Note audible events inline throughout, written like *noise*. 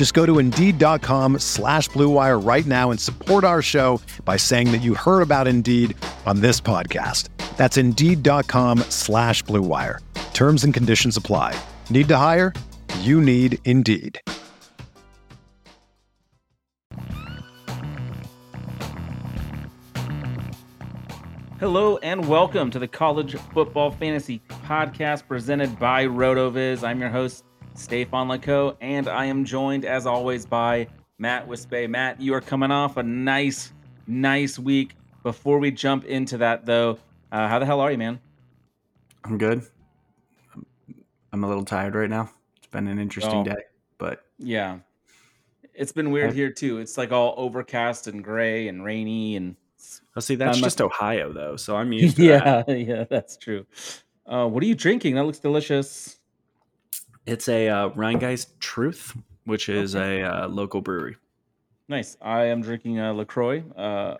Just go to Indeed.com slash BlueWire right now and support our show by saying that you heard about Indeed on this podcast. That's Indeed.com slash BlueWire. Terms and conditions apply. Need to hire? You need Indeed. Hello and welcome to the College Football Fantasy Podcast presented by RotoViz. I'm your host, Stefan Lako, and I am joined as always by Matt Wispe. Matt, you are coming off a nice, nice week. Before we jump into that, though, uh, how the hell are you, man? I'm good. I'm a little tired right now. It's been an interesting Oh. day, but Yeah. It's been weird here too. It's like all overcast and gray and rainy and I'll see that's I'm a- just Ohio though, so I'm used to *laughs* that. yeah, yeah, that's true. Uh, what are you drinking? That looks delicious. It's a uh, Rhinegeist Truth, which is a uh, local brewery. Nice. I am drinking a Lacroix, uh,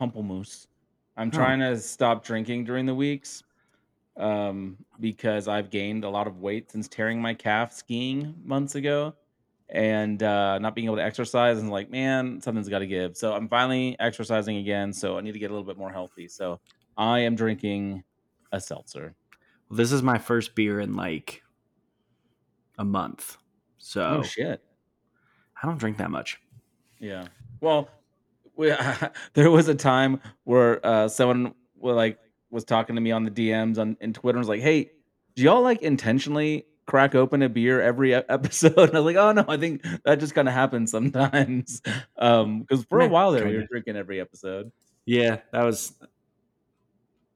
Pamplemousse. I'm trying to stop drinking during the weeks, um, because I've gained a lot of weight since tearing my calf skiing months ago, and uh, not being able to exercise. And like, man, something's got to give. So I'm finally exercising again. So I need to get a little bit more healthy. So I am drinking a seltzer. Well, this is my first beer in like a month, so Oh shit. I don't drink that much. Yeah. Well, *laughs* we, *laughs* there was a time where uh, someone was like was talking to me on the DMs on in Twitter and was like, "Hey, do y'all like intentionally crack open a beer every *laughs* episode?" And I was like, "Oh no, I think that just kind of happens sometimes." Um, because for a while there, we were drinking every episode. Yeah, that was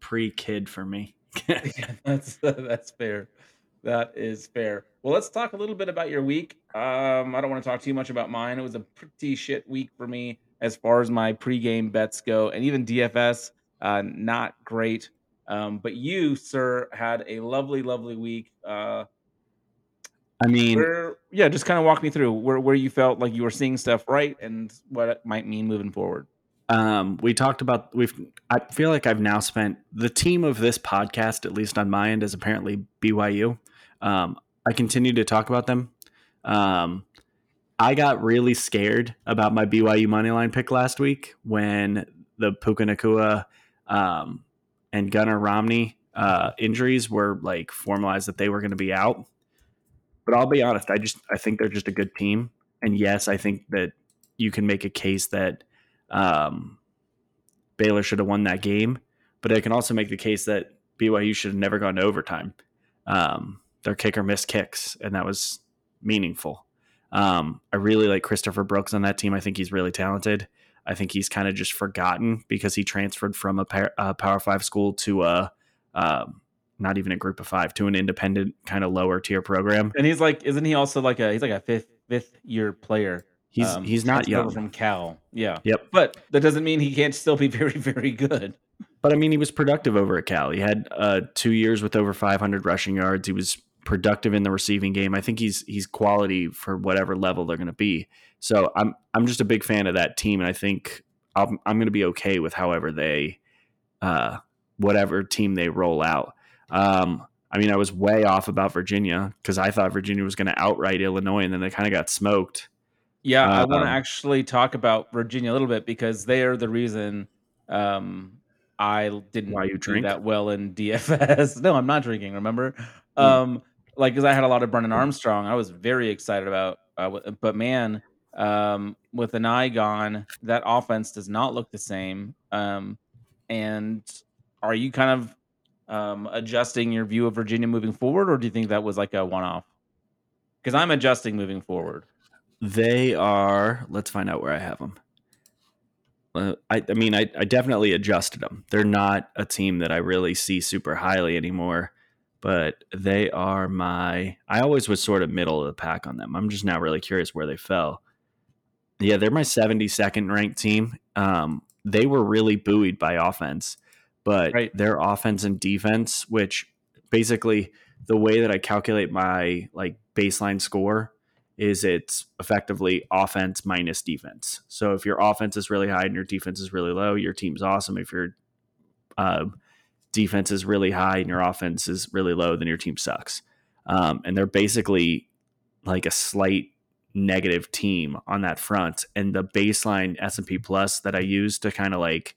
pre-kid for me. Yeah, that's that's fair. That is fair. Well, let's talk a little bit about your week. Um, I don't want to talk too much about mine. It was a pretty shit week for me as far as my pregame bets go, and even DFS, uh, not great. Um, but you, sir, had a lovely, lovely week. Uh, I mean, where, yeah, just kind of walk me through where where you felt like you were seeing stuff right and what it might mean moving forward. um, we talked about we've. I feel like I've now spent the team of this podcast, at least on my end, is apparently BYU. Um, I continue to talk about them. Um, I got really scared about my BYU money line pick last week when the Puka Nacua um, and Gunnar Romney uh, injuries were like formalized that they were going to be out. But I'll be honest, I just I think they're just a good team, and yes, I think that you can make a case that um, Baylor should have won that game, but I can also make the case that BYU should have never gone to overtime. Um, their kicker missed kicks, and that was meaningful. Um, I really like Christopher Brooks on that team. I think he's really talented. I think he's kind of just forgotten because he transferred from a, par- a Power Five school to a um, not even a Group of Five to an independent kind of lower tier program. And he's like, isn't he also like a he's like a fifth fifth year player? He's Um, he's not young. from Cal. Yeah. Yep. But that doesn't mean he can't still be *laughs* very, very good. But I mean, he was productive over at Cal. He had uh, two years with over 500 rushing yards. He was productive in the receiving game. I think he's he's quality for whatever level they're going to be. So I'm I'm just a big fan of that team, and I think I'm I'm going to be okay with however they, uh, whatever team they roll out. Um, I mean, I was way off about Virginia because I thought Virginia was going to outright Illinois, and then they kind of got smoked. Yeah, I want Um, to actually talk about Virginia a little bit because they are the reason um, I didn't Why you do drink? that well in DFS. *laughs* no, I'm not drinking. Remember, Hmm. um, like because I had a lot of Brennan Armstrong. I was very excited about, uh, but man, um, with an eye gone, that offense does not look the same. Um, and are you kind of um, adjusting your view of Virginia moving forward, or do you think that was like a one off? Because I'm adjusting moving forward. They are. Let's find out where I have them. Uh, I, I mean, I, I definitely adjusted them. They're not a team that I really see super highly anymore, but they are my. I always was sort of middle of the pack on them. I'm just now really curious where they fell. Yeah, they're my 72nd ranked team. Um, they were really buoyed by offense, but right. their offense and defense, which basically the way that I calculate my like baseline score is it's effectively offense minus defense. So if your offense is really high and your defense is really low, your team's awesome. If your uh, defense is really high and your offense is really low, then your team sucks. Um, and they're basically like a slight negative team on that front. And the baseline S and P plus that I use to kind of like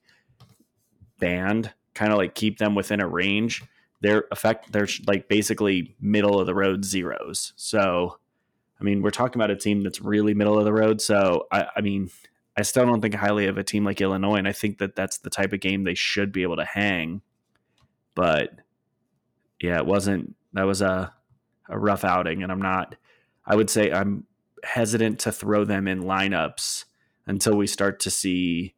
band, kind of like keep them within a range, they're effect they're like basically middle of the road zeros. So I mean, we're talking about a team that's really middle of the road. So, I, I, mean, I still don't think highly of a team like Illinois, and I think that that's the type of game they should be able to hang. But yeah, it wasn't. That was a a rough outing, and I'm not. I would say I'm hesitant to throw them in lineups until we start to see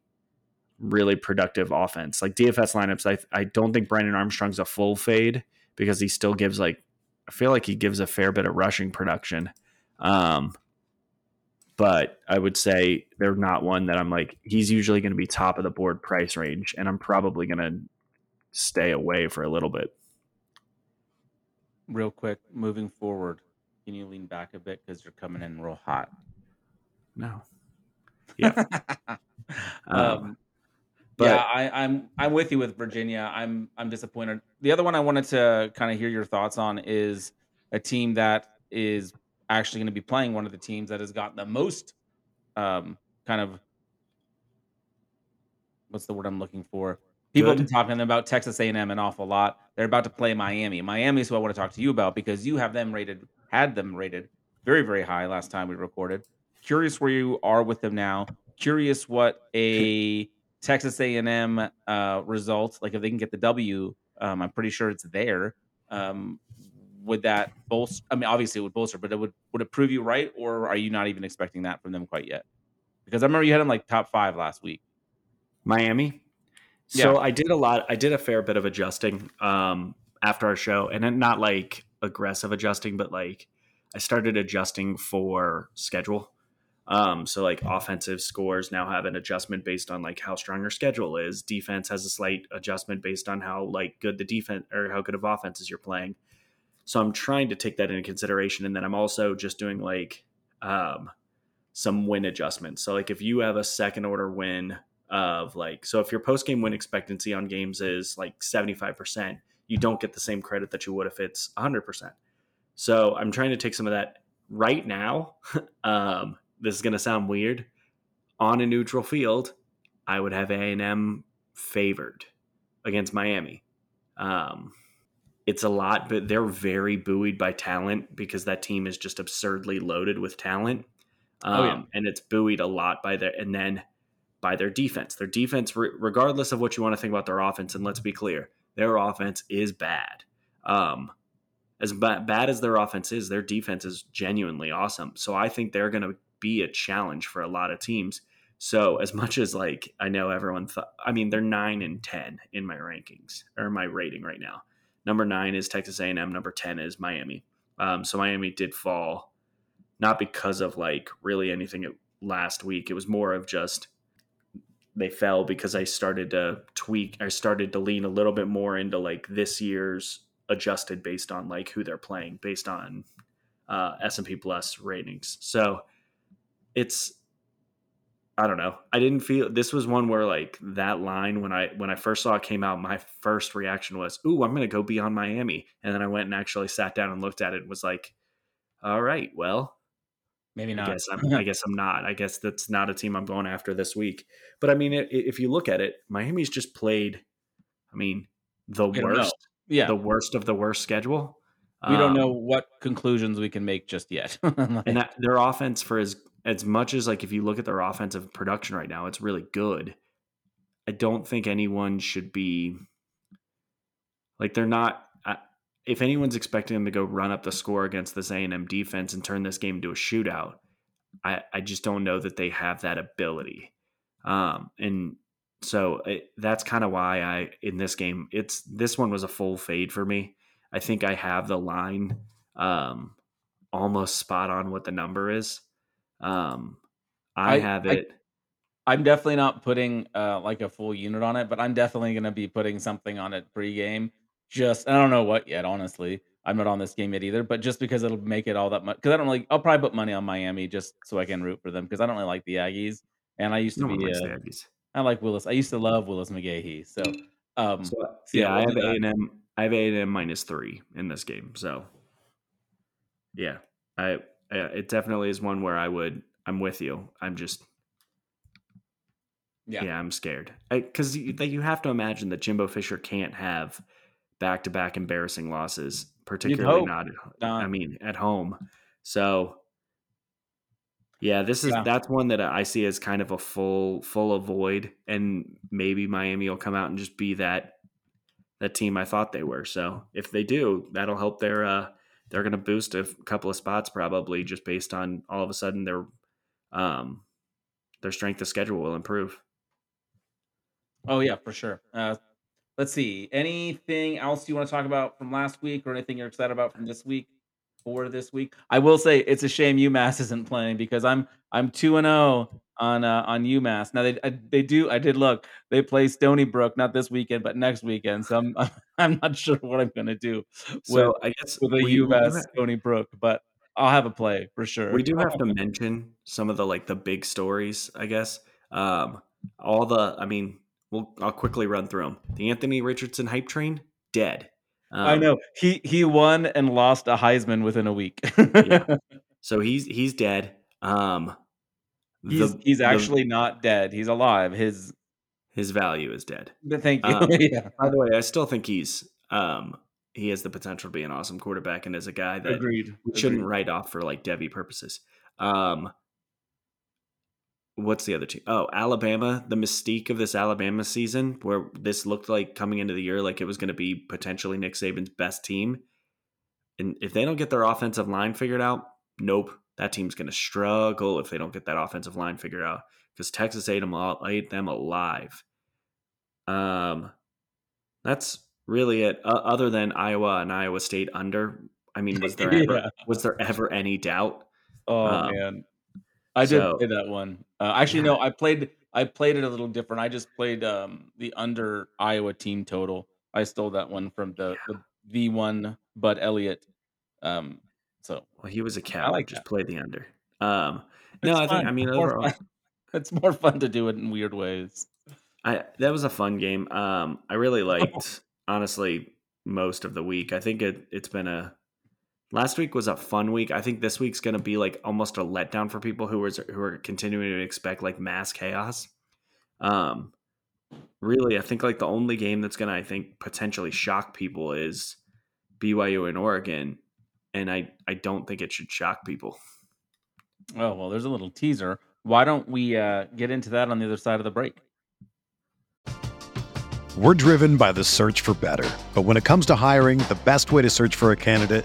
really productive offense. Like DFS lineups, I I don't think Brennan Armstrong's a full fade because he still gives like I feel like he gives a fair bit of rushing production. Um, but I would say they're not one that I'm like, he's usually going to be top of the board price range, and I'm probably going to stay away for a little bit. Real quick, moving forward, can you lean back a bit because you're coming in real hot? No. Yeah. *laughs* um, um, but, yeah, I, I'm I'm with you with Virginia. I'm I'm disappointed. The other one I wanted to kind of hear your thoughts on is a team that is actually going to be playing one of the teams that has got the most um, kind of what's the word I'm looking for? People Good. have been talking about Texas A&M an awful lot. They're about to play Miami. Miami is who I want to talk to you about because you have them rated, had them rated very, very high last time we recorded. Curious where you are with them now. Curious what a Texas A&M uh, result, like if they can get the W, um, I'm pretty sure it's there. Um, would that bolster? I mean, obviously it would bolster, but it would would it prove you right, or are you not even expecting that from them quite yet? Because I remember you had them like top five last week. Miami. So yeah. I did a lot. I did a fair bit of adjusting um, after our show, and not like aggressive adjusting, but like I started adjusting for schedule. Um, so like offensive scores now have an adjustment based on like how strong your schedule is. Defense has a slight adjustment based on how like good the defense or how good of offenses you're playing. So I'm trying to take that into consideration. And then I'm also just doing like um, some win adjustments. So like if you have a second order win of like, so if your post game win expectancy on games is like 75%, you don't get the same credit that you would if it's 100%. So I'm trying to take some of that right now. *laughs* um, this is going to sound weird. On a neutral field, I would have A&M favored against Miami. Um, it's a lot, but they're very buoyed by talent because that team is just absurdly loaded with talent. Um, oh, yeah. Um, and it's buoyed a lot by their and then by their defense. Their defense, regardless of what you want to think about their offense, and let's be clear, their offense is bad. Um, as bad, bad as their offense is, their defense is genuinely awesome. So I think they're going to be a challenge for a lot of teams. So as much as like I know everyone thought, I mean they're nine and ten in my rankings or my rating right now. Number nine is Texas A&M. Number ten is Miami. Um, so Miami did fall, not because of like really anything last week. It was more of just they fell because I started to tweak. I started to lean a little bit more into like this year's adjusted based on like who they're playing, based on uh, S and P Plus ratings. So it's I don't know. I didn't feel this was one where like that line when I when I first saw it came out, my first reaction was, "Ooh, I'm going to go beyond Miami." And then I went and actually sat down and looked at it and was like, "All right, well, maybe not. I guess I'm, I *laughs* guess I'm not. I guess that's not a team I'm going after this week." But I mean, if you look at it, Miami's just played I mean, the worst. Yeah. The worst of the worst schedule. We don't um, know what conclusions we can make just yet. like, *laughs* and that, their offense for as as much as like if you look at their offensive production right now, it's really good. I don't think anyone should be Like they're not. If anyone's expecting them to go run up the score against this A and M defense and turn this game into a shootout, I I just don't know that they have that ability. Um, and so it, that's kind of why I in this game it's this one was a full fade for me. I think I have the line um, almost spot on what the number is. Um, I, I have it. I, am definitely not putting uh, like a full unit on it, but I'm definitely going to be putting something on it pregame. Just I don't know what yet, honestly. I'm not on this game yet either, but just because it'll make it all that much. Because I don't like, I'll probably put money on Miami just so I can root for them because I don't really like the Aggies, and I used to no be. Uh, I like Willis. I used to love Willis McGahee. So, um, so, so yeah, I have A and M. I have A and M minus three in this game. So, yeah, I, I it definitely is one where I would. I'm with you. I'm just. Yeah, yeah I'm scared because you, you have to imagine that Jimbo Fisher can't have back to back embarrassing losses, particularly not. I mean, at home. So yeah, this is yeah. that's one that I see as kind of a full full avoid, and maybe Miami will come out and just be that that team I thought they were. So if they do, that'll help their uh they're going to boost a couple of spots probably just based on all of a sudden their um their strength of schedule will improve. Oh yeah, for sure. Uh, let's see. Anything else you want to talk about from last week, or anything you're excited about from this week? for this week. I will say it's a shame UMass *laughs* isn't playing because I'm I'm two and zero oh on uh, on UMass. Now they I, they do I did look they play Stony Brook not this weekend but next weekend. So I'm *laughs* I'm not sure what I'm gonna do. So with, I guess with a UMass we Stony Brook, but I'll have a play for sure. We do have *laughs* to mention some of the like the big stories. I guess um, all the I mean we'll I'll quickly run through them. The Anthony Richardson hype train dead. Um, I know he he won and lost a Heisman within a week. *laughs* yeah, so he's he's dead. Um, he's the, he's actually the, not dead. He's alive. His his value is dead. Thank you. Um, *laughs* yeah. By the way, I still think he's um he has the potential to be an awesome quarterback and as a guy that Agreed. we shouldn't Agreed. write off for like devy purposes. Um, what's the other team? Oh, Alabama. The mystique of this Alabama season, where this looked like coming into the year like it was going to be potentially Nick Saban's best team. And if they don't get their offensive line figured out, nope, that team's going to struggle if they don't get that offensive line figured out because Texas ate them, ate them alive. Um, that's really it. Uh, other than Iowa and Iowa State under, I mean, was there *laughs* ever yeah. was there ever any doubt? Oh um, man, I did so, play that one. Uh, actually, yeah. no, I played. I played it a little different. I just played um, the under Iowa team total. I stole that one from the, the V one Bud Elliott. Um, so well, he was a cow. I like just that. play the under. Um, no, I think I mean overall, *laughs* it's more fun to do it in weird ways. I that was a fun game. Um, I really *laughs* liked honestly most of the week. I think it it's been a last week was a fun week. I think this week's going to be like almost a letdown for people who was who are continuing to expect like mass chaos. Um, really, I think like the only game that's going to I think potentially shock people is BYU and Oregon, and I I don't think it should shock people. Oh well, there's a little teaser. Why don't we uh, get into that on the other side of the break? We're driven by the search for better, but when it comes to hiring, the best way to search for a candidate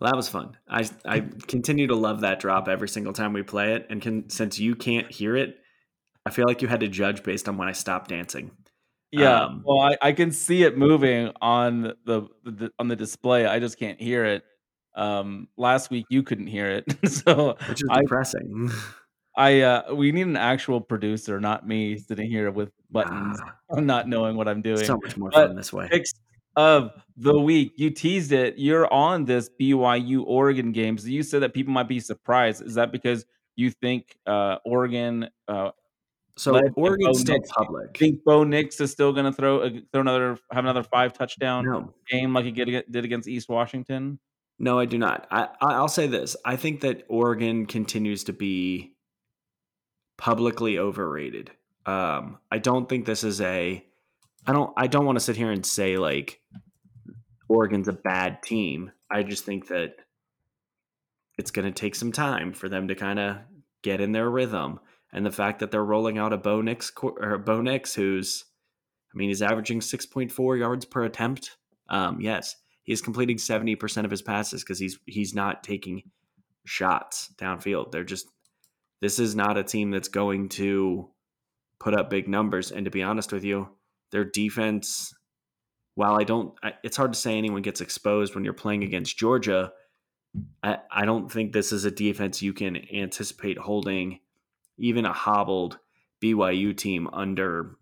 Well, that was fun. I I continue to love that drop every single time we play it, and can since you can't hear it, I feel like you had to judge based on when I stopped dancing. Yeah, um, well, I, I can see it moving on the, the on the display. I just can't hear it. Um, last week you couldn't hear it, *laughs* so which is depressing. *laughs* I uh, we need an actual producer, not me sitting here with buttons, ah, *laughs* not knowing what I'm doing. So much more but fun this way. Of the week, you teased it. You're on this BYU Oregon game, so you said that people might be surprised. Is that because you think uh, Oregon? Uh, so Oregon's still Nix, public. Think Bo Nix is still going to throw uh, throw another have another five touchdown no. game like he did against East Washington? No, I do not. I I'll say this. I think that Oregon continues to be publicly overrated. Um, I don't think this is a. I don't. I don't want to sit here and say like Oregon's a bad team. I just think that it's going to take some time for them to kind of get in their rhythm. And the fact that they're rolling out a Bo Nix, or Bo Nix who's, I mean, he's averaging 6.4 yards per attempt. Um, yes, he's completing 70% of his passes because he's he's not taking shots downfield. They're just this is not a team that's going to put up big numbers. And to be honest with you, their defense, while I don't, it's hard to say anyone gets exposed when you're playing against Georgia. I, I don't think this is a defense you can anticipate holding even a hobbled BYU team under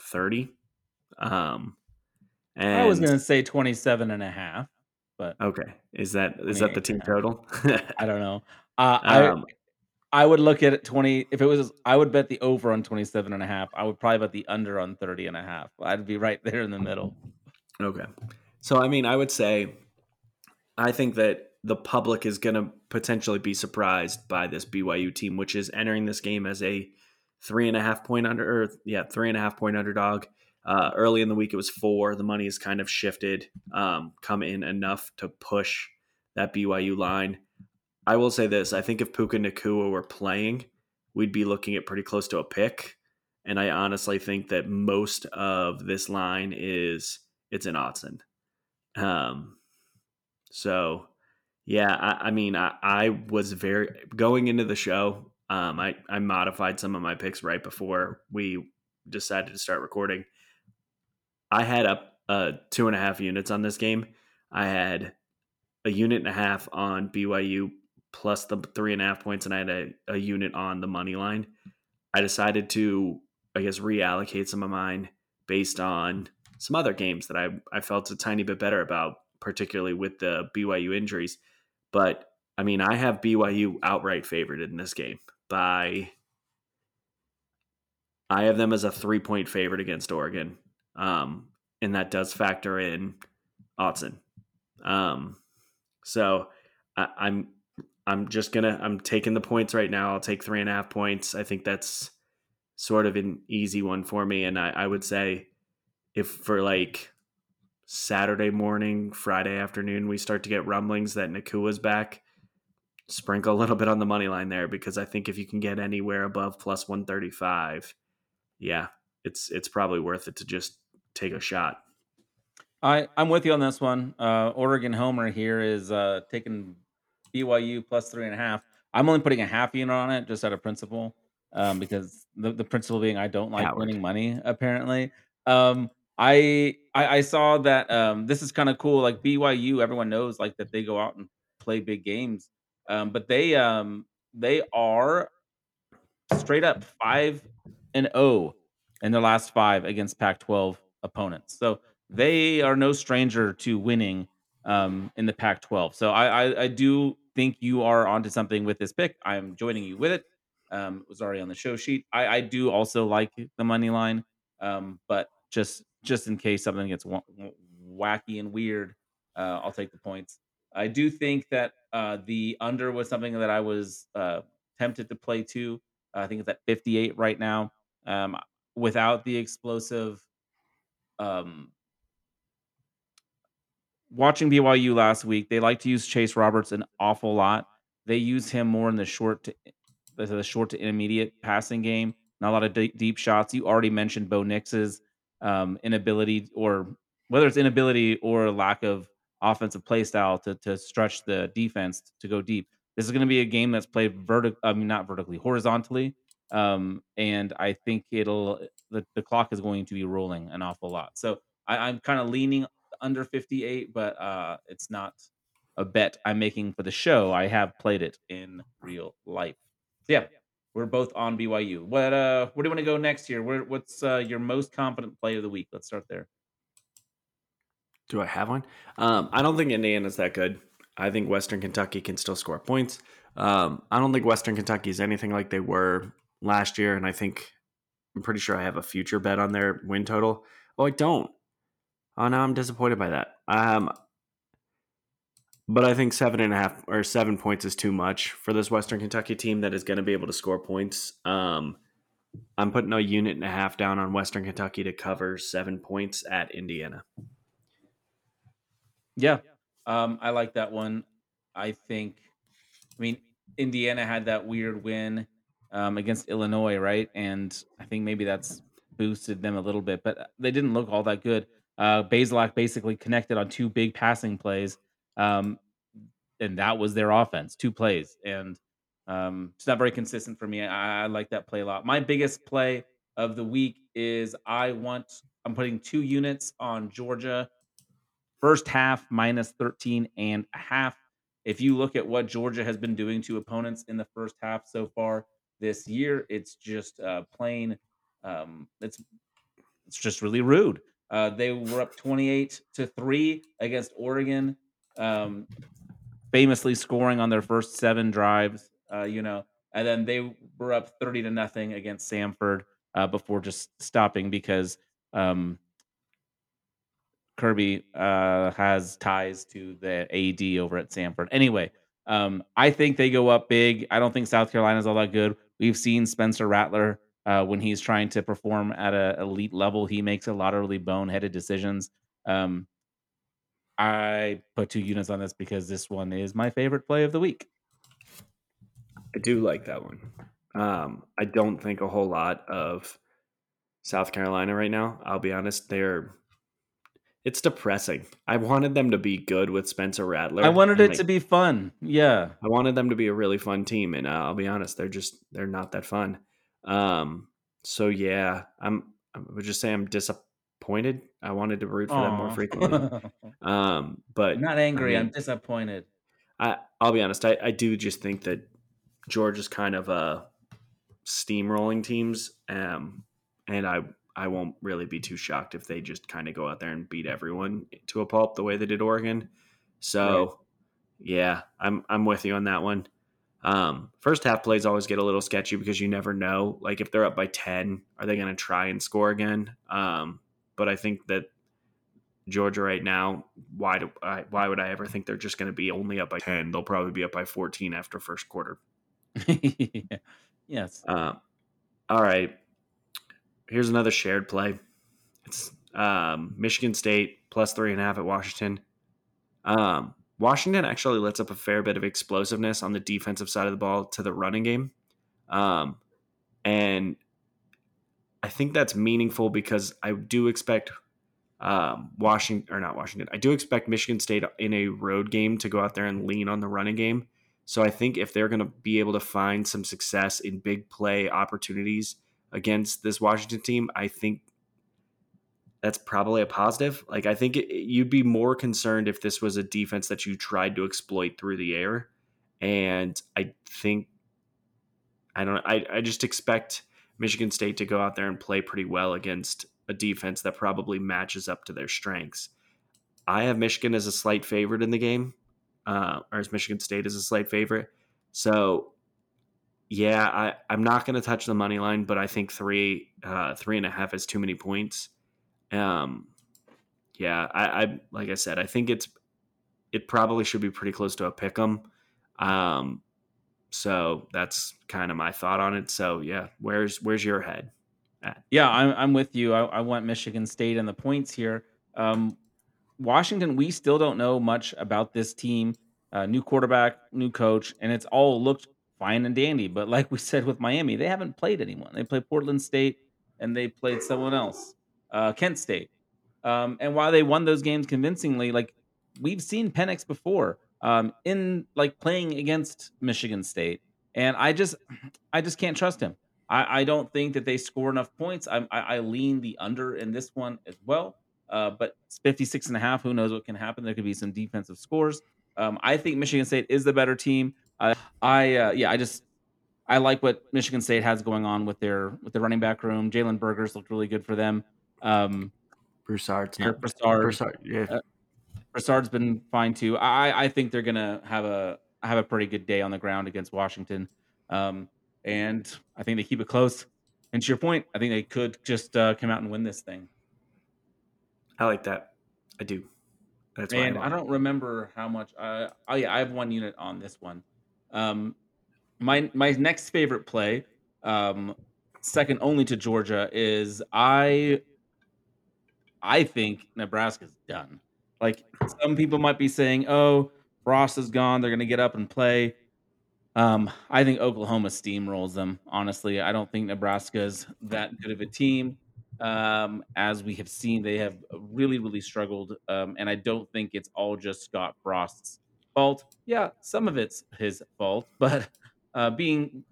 30. Um, and I was going to say 27 and a half, but okay. Is that, is that the team total? *laughs* I don't know. Uh, um, I would look at it 20 if it was I would bet the over on 27 and a half. I would probably bet the under on 30 and a half. I'd be right there in the middle. Okay. So I mean, I would say I think that the public is going to potentially be surprised by this BYU team, which is entering this game as a three and a half point under, or yeah, three and a half point underdog. Uh, early in the week, it was four. The money has kind of shifted, um, come in enough to push that BYU line. I will say this: I think if Puka Nacua were playing, we'd be looking at pretty close to a pick. And I honestly think that most of this line is it's an Autzen. Um, so yeah, I, I mean, I, I, was very going into the show. Um, I I modified some of my picks right before we decided to start recording. I had up uh, two and a half units on this game. I had a unit and a half on BYU plus the three and a half points, and I had a, a unit on the money line. I decided to, I guess, reallocate some of mine based on some other games that I, I felt a tiny bit better about, particularly with the BYU injuries. But I mean, I have BYU outright favored in this game by. I have them as a three point favorite against Oregon. Um, and that does factor in Autzen. Um, so I, I'm I'm just gonna I'm taking the points right now. I'll take three and a half points. I think that's sort of an easy one for me. And I, I would say if for like Saturday morning, Friday afternoon, we start to get rumblings that Nacua's back, sprinkle a little bit on the money line there because I think if you can get anywhere above plus one thirty five, yeah, it's it's probably worth it to just take a shot. I I'm with you on this one. Uh, Oregon Homer here is uh, taking BYU plus three and a half. I'm only putting a half unit on it just out of principle, um, because the, the principle being I don't like Howard. winning money. Apparently, um, I, I, I saw that um, this is kind of cool. Like BYU, everyone knows like that they go out and play big games, um, but they um they are straight up five and zero oh in their last five against Pac-12 opponents. So they are no stranger to winning um, in the Pac-12. So I, I, I do think you are onto something with this pick. I'm joining you with it. Um, it was already on the show sheet. I, I do also like the money line, um, but just just in case something gets w- wacky and weird, uh, I'll take the points. I do think that uh, the under was something that I was uh, tempted to play too. I think it's at 58 right now. Um, without the explosive um, watching BYU last week, they like to use Chase Roberts an awful lot. They use him more in the short to the short to intermediate passing game. Not a lot of deep, shots. You already mentioned Bo Nix's um, inability, or whether it's inability or lack of offensive play style to to stretch the defense to go deep. This is going to be a game that's played vertic. I mean, not vertically, horizontally. Um, and I think it'll the, the clock is going to be rolling an awful lot. So I, I'm kind of leaning under 58, but uh, it's not a bet I'm making for the show. I have played it in real life. So yeah, we're both on BYU. What uh, where do you want to go next here? Where what's uh, your most confident play of the week? Let's start there. Do I have one? Um, I don't think Indiana's that good. I think Western Kentucky can still score points. Um, I don't think Western Kentucky is anything like they were last year, and I think I'm pretty sure I have a future bet on their win total. Oh, I don't. Oh, now I'm disappointed by that. Um, but I think seven and a half or seven points is too much for this Western Kentucky team that is going to be able to score points. Um, I'm putting a unit and a half down on Western Kentucky to cover seven points at Indiana. Yeah, um, I like that one. I think, I mean, Indiana had that weird win um, against Illinois, right? And I think maybe that's boosted them a little bit, but they didn't look all that good. Uh, Bazelak basically connected on two big passing plays, um, and that was their offense, two plays, and um, it's not very consistent for me. I, I like that play a lot. My biggest play of the week is I want I'm putting two units on Georgia First half minus 13 and a half. If you look at what Georgia has been doing to opponents in the first half so far this year, it's just uh, plain. Um, it's it's just really rude. Uh, they were up 28 to three against Oregon, um, famously scoring on their first seven drives. Uh, you know, and then they were up 30 to nothing against Samford uh, before just stopping because um, Kirby uh, has ties to the AD over at Samford. Anyway, um, I think they go up big. I don't think South Carolina's all that good. We've seen Spencer Rattler uh, when he's trying to perform at an elite level. He makes a lot of really boneheaded decisions. Um, I put two units on this because this one is my favorite play of the week. I do like that one. Um, I don't think a whole lot of South Carolina right now. I'll be honest; they're it's depressing. I wanted them to be good with Spencer Rattler. I wanted it to be fun. Yeah. I wanted them to be a really fun team and uh, I'll be honest, they're just they're not that fun. Um so yeah, I'm I would just say I'm disappointed. I wanted to root for Aww. them more frequently. *laughs* um but I'm not angry, I am disappointed. I I'll be honest, I, I do just think that George is kind of uh steamrolling teams. Um and I I won't really be too shocked if they just kind of go out there and beat everyone to a pulp the way they did Oregon. So, right. yeah, I'm I'm with you on that one. Um, first half plays always get a little sketchy because you never know. Like if they're up by ten, are they going to try and score again? Um, but I think that Georgia right now, why do I, why would I ever think they're just going to be only up by ten? They'll probably be up by fourteen after first quarter. *laughs* yes. Uh, all right here's another shared play. It's um, Michigan State plus three and a half at Washington. Um, Washington actually lets up a fair bit of explosiveness on the defensive side of the ball to the running game. Um, and I think that's meaningful because I do expect um, Washington, or not Washington, I do expect Michigan State in a road game to go out there and lean on the running game. So I think if they're going to be able to find some success in big play opportunities against this Washington team, I think that's probably a positive. Like I think it, you'd be more concerned if this was a defense that you tried to exploit through the air, and I think I don't. I I just expect Michigan State to go out there and play pretty well against a defense that probably matches up to their strengths. I have Michigan as a slight favorite in the game, uh, or as Michigan State as a slight favorite. So yeah, I, I'm not going to touch the money line, but I think three, uh, three and a half is too many points. Um, yeah, I, I like I said, I think it's it probably should be pretty close to a pick 'em. Um, so that's kind of my thought on it. So yeah, where's where's your head? At? Yeah, I'm I'm with you. I, I want Michigan State and the points here. Um, Washington, we still don't know much about this team. Uh, new quarterback, new coach, and it's all looked fine and dandy. But like we said with Miami, they haven't played anyone. They played Portland State and they played someone else, uh, Kent State. Um, and while they won those games convincingly, like we've seen Penix before um, in like playing against Michigan State, and I just *clears throat* I just can't trust him. I, I don't think that they score enough points. I, I, I lean the under in this one as well. Uh, but it's 56 and a half. Who knows what can happen? There could be some defensive scores. Um, I think Michigan State is the better team. Uh, I uh, yeah, I just I like what Michigan State has going on with their with their running back room. Jalen Berger's looked really good for them. Um, Broussard's not Broussard, Broussard, yeah. Uh, Broussard's been fine too. I I think they're gonna have a have a pretty good day on the ground against Washington, um, and I think they keep it close. And to your point, I think they could just uh, come out and win this thing. I like that. I do. That's and I, I, don't remember how much. Uh, oh yeah, I have one unit on this one. Um, my my next favorite play, um, second only to Georgia, is I. I think Nebraska's done. Like some people might be saying, "Oh, Frost is gone. They're going to get up and play." Um, I think Oklahoma steamrolls them. Honestly, I don't think Nebraska's that good of a team. Um, as we have seen, they have really, really struggled. Um, and I don't think it's all just Scott Frost's fault. Yeah, some of it's his fault, *laughs* but uh, being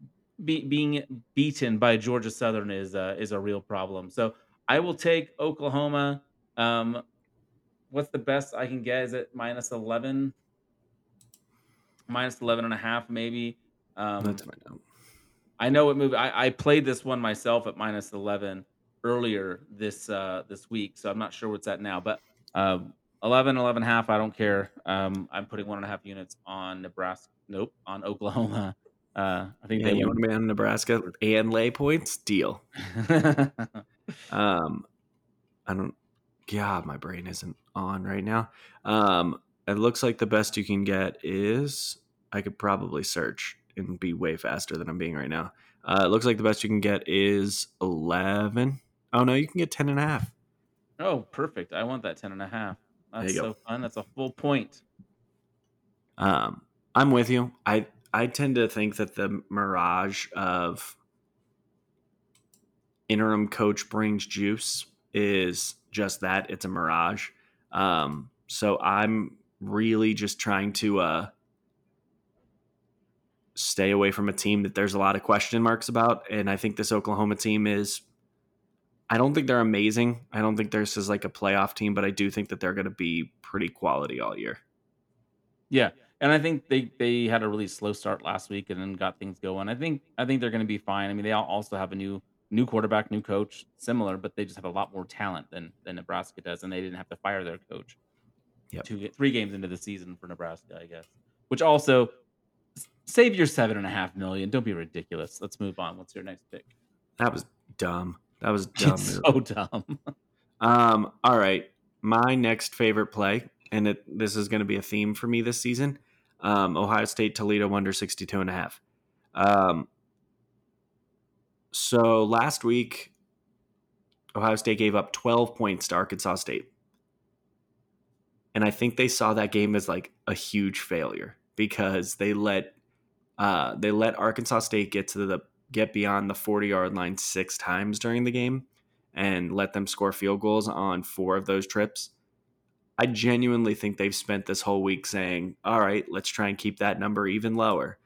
be, being beaten by Georgia Southern is uh, is a real problem. So I will take Oklahoma. Um, what's the best I can get? Is it minus 11? Minus 11 and a half, maybe. Um, Let's find. I know what moved. I, I played this one myself at minus 11 earlier this uh, this week, so I'm not sure what's at now. But um, 11, 11 half, I don't care. Um, I'm putting one and a half units on Nebraska. Nope, on Oklahoma. Uh, I think yeah, they you want to be on Nebraska and lay points deal. *laughs* um, I don't. God, my brain isn't on right now. Um, it looks like the best you can get is I could probably search and be way faster than I'm being right now. Uh, it looks like the best you can get is 11. Oh no, you can get 10 and a half. Oh, perfect. I want that 10 and a half. That's so go. fun. That's a full point. Um, I'm with you. I I tend to think that the mirage of interim coach brings juice is just that. It's a mirage. Um, so I'm really just trying to uh, stay away from a team that there's a lot of question marks about. And I think this Oklahoma team is I don't think they're amazing. I don't think this is like a playoff team, but I do think that they're going to be pretty quality all year. Yeah, and I think they they had a really slow start last week and then got things going. I think I think they're going to be fine. I mean, they also have a new new quarterback, new coach, similar, but they just have a lot more talent than than Nebraska does, and they didn't have to fire their coach. Yeah, two three games into the season for Nebraska, I guess. Which also save your seven and a half million. Don't be ridiculous. Let's move on. What's your next pick? That was dumb. That was dumb. so dumb. *laughs* um. All right. My next favorite play, and it, this is going to be a theme for me this season. Um, Ohio State Toledo under 62 and a half. Um, so last week, Ohio State gave up 12 points to Arkansas State. And I think they saw that game as like a huge failure because they let uh, they let Arkansas State get to the get beyond the 40 yard line six times during the game and let them score field goals on four of those trips. I genuinely think they've spent this whole week saying, all right, let's try and keep that number even lower.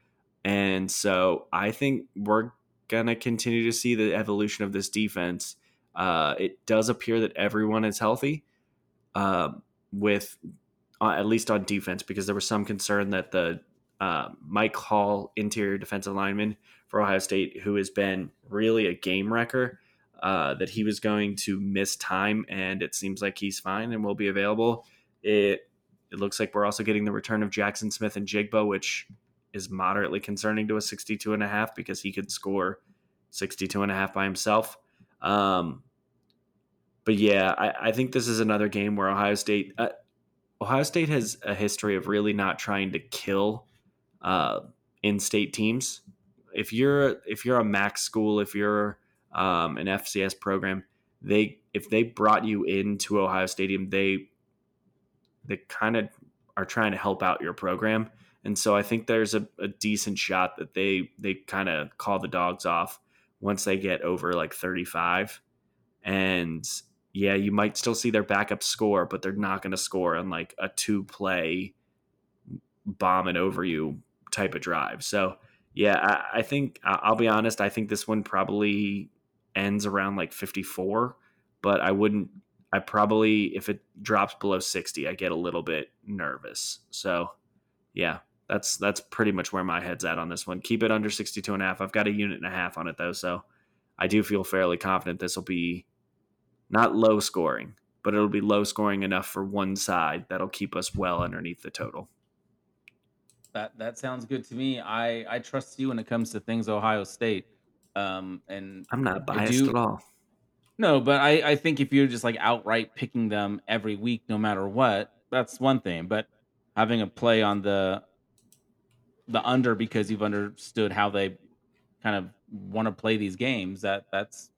And so I think we're to continue to see the evolution of this defense. Uh, it does appear that everyone is healthy, uh, with uh, at least on defense, because there was some concern that the uh, Mike Hall, interior defensive lineman for Ohio State, who has been really a game wrecker, uh, that he was going to miss time, and it seems like he's fine and will be available. It it looks like we're also getting the return of Jackson Smith-Njigba, which is moderately concerning to a 62 and a half because he could score 62 and a half by himself. Um, but yeah, I, I, think this is another game where Ohio State, uh, Ohio State has a history of really not trying to kill uh, in-state teams. If you're if you're a MAC school, if you're um, an FCS program, they if they brought you into Ohio Stadium, they they kind of are trying to help out your program, and so I think there's a, a decent shot that they they kind of call the dogs off once they get over like 35, and yeah, you might still see their backup score, but they're not going to score on like a two play bomb it over you type of drive. So, yeah, I, I think I'll be honest. I think this one probably ends around like 54, but I wouldn't. I probably, if it drops below 60, I get a little bit nervous. So, yeah, that's that's pretty much where my head's at on this one. Keep it under 62 and a half. I've got a unit and a half on it though, so I do feel fairly confident this will be not low scoring, but it'll be low scoring enough for one side that'll keep us well underneath the total. That that sounds good to me. I I trust you when it comes to things Ohio State. Um, and I'm not biased do, at all. No, but I I think if you're just like outright picking them every week, no matter what, that's one thing. But having a play on the the under because you've understood how they kind of want to play these games, that that's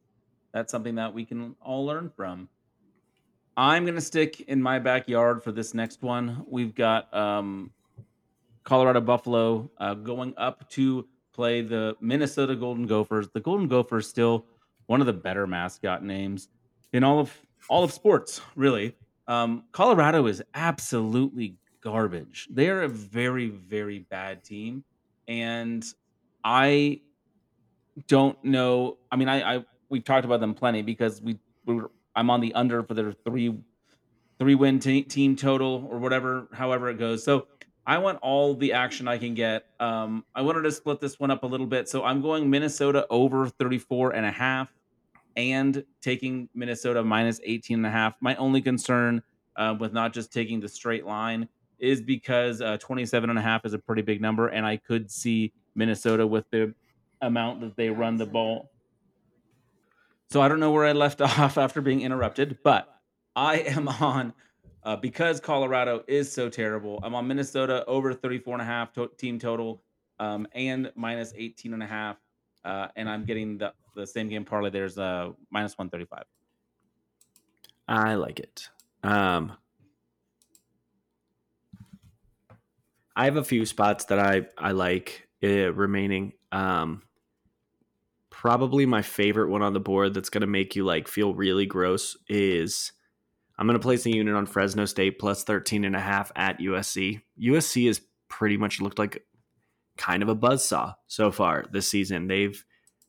that's something that we can all learn from. I'm going to stick in my backyard for this next one. We've got um, Colorado Buffalo uh, going up to play the Minnesota Golden Gophers. The Golden Gophers still one of the better mascot names in all of all of sports, really. Um, Colorado is absolutely garbage. They are a very very bad team, and I don't know. I mean, I, I we've talked about them plenty because we, we were, I'm on the under for their three three win t- team total or whatever, however it goes. So I want all the action I can get. Um, I wanted to split this one up a little bit. So I'm going Minnesota over 34 and a half and taking Minnesota minus 18 and a half. My only concern uh, with not just taking the straight line is because uh, 27 and a half is a pretty big number. And I could see Minnesota with the amount that they run the ball so I don't know where I left *laughs* off after being interrupted, but I am on uh, because Colorado is so terrible. I'm on Minnesota over 34 and a half to- team total um, and minus 18 and a half. Uh, and I'm getting the, the same game parlay. There's a minus 135. I like it. Um, I have a few spots that I, I like uh, remaining. Um, probably my favorite one on the board that's going to make you like feel really gross is I'm going to place a unit on Fresno State plus 13 and a half at USC. USC has pretty much looked like kind of a buzz saw so far this season. They've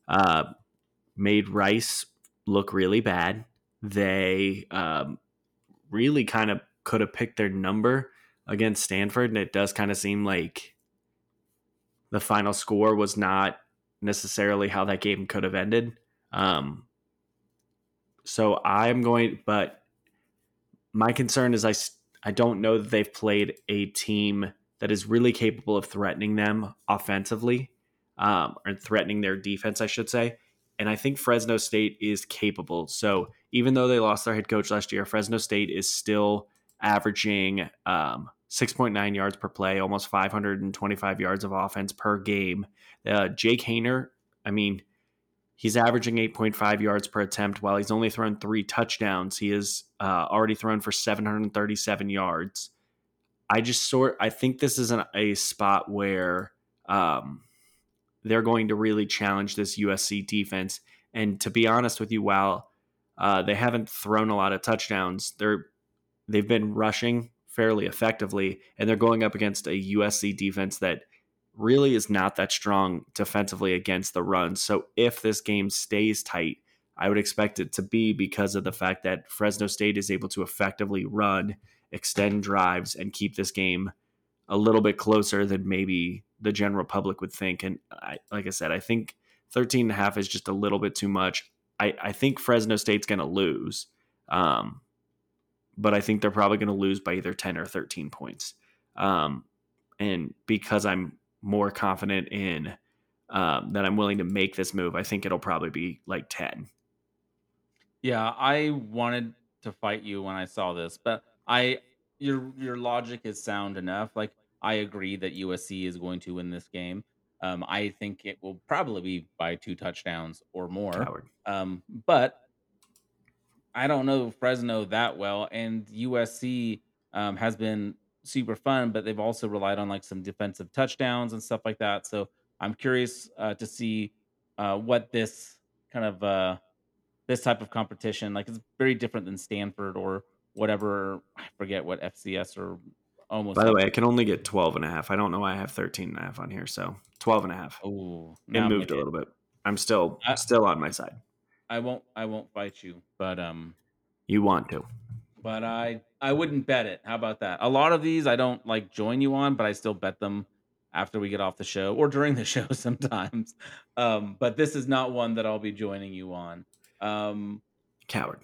uh, made Rice look really bad. They um, really kind of could have picked their number against Stanford, and it does kind of seem like the final score was not necessarily how that game could have ended. Um, so I'm going, but my concern is I, I don't know that they've played a team that is really capable of threatening them offensively um, or threatening their defense, I should say. And I think Fresno State is capable. So even though they lost their head coach last year, Fresno State is still averaging um, 6.9 yards per play, almost 525 yards of offense per game. Uh, Jake Haener, I mean, he's averaging 8.5 yards per attempt while he's only thrown three touchdowns. He has uh, already thrown for 737 yards. I just sort I think this is an, a spot where um, they're going to really challenge this USC defense. And to be honest with you, while uh, they haven't thrown a lot of touchdowns, they're they've been rushing fairly effectively, and they're going up against a USC defense that really is not that strong defensively against the run. So if this game stays tight, I would expect it to be because of the fact that Fresno State is able to effectively run, extend drives, and keep this game a little bit closer than maybe the general public would think. And I, like I said, I think 13 and a half is just a little bit too much. I, I think Fresno State's going to lose. Um, but I think they're probably going to lose by either 10 or 13 points. Um, and because I'm more confident in um, that I'm willing to make this move, I think it'll probably be like 10. Yeah, I wanted to fight you when I saw this, but I your your logic is sound enough. Like I agree that USC is going to win this game. Um, I think it will probably be by two touchdowns or more. Um, but I don't know Fresno that well, and USC um, has been super fun, but they've also relied on like some defensive touchdowns and stuff like that. So I'm curious uh, to see uh, what this kind of uh, this type of competition. Like it's very different than Stanford or whatever. I forget what FCS or almost. By the way, I can only get 12 and a half. I don't know why I have 13 and a half on here. So 12 and a half. Oh, it moved a little bit. I'm still still on my side. I won't I won't fight you, but um you want to. But I I wouldn't bet it. How about that? A lot of these I don't like join you on, but I still bet them after we get off the show or during the *laughs* show sometimes. Um, but this is not one that I'll be joining you on. Um, Coward.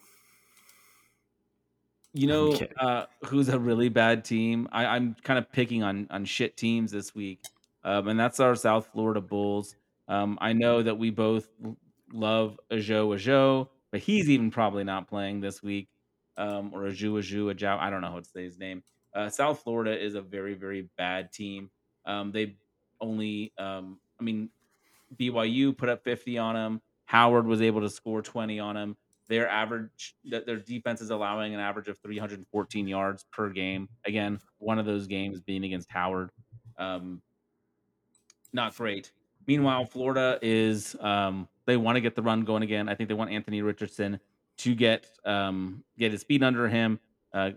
You know uh, who's a really bad team? I, am kind of picking on on shit teams this week, um, and that's our South Florida Bulls. Um, I know that we both love Ajo Ajo, but he's even probably not playing this week. Um, or Aju Aju Ajau. I don't know how to say his name. Uh, South Florida is a very very bad team. Um, they only, um, I mean, BYU put up 50 on them. Howard was able to score 20 on them. Their average, their defense is allowing an average of 314 yards per game. Again, one of those games being against Howard. Um, not great. Meanwhile, Florida is um, they want to get the run going again. I think they want Anthony Richardson to get um, get his feet under him, uh,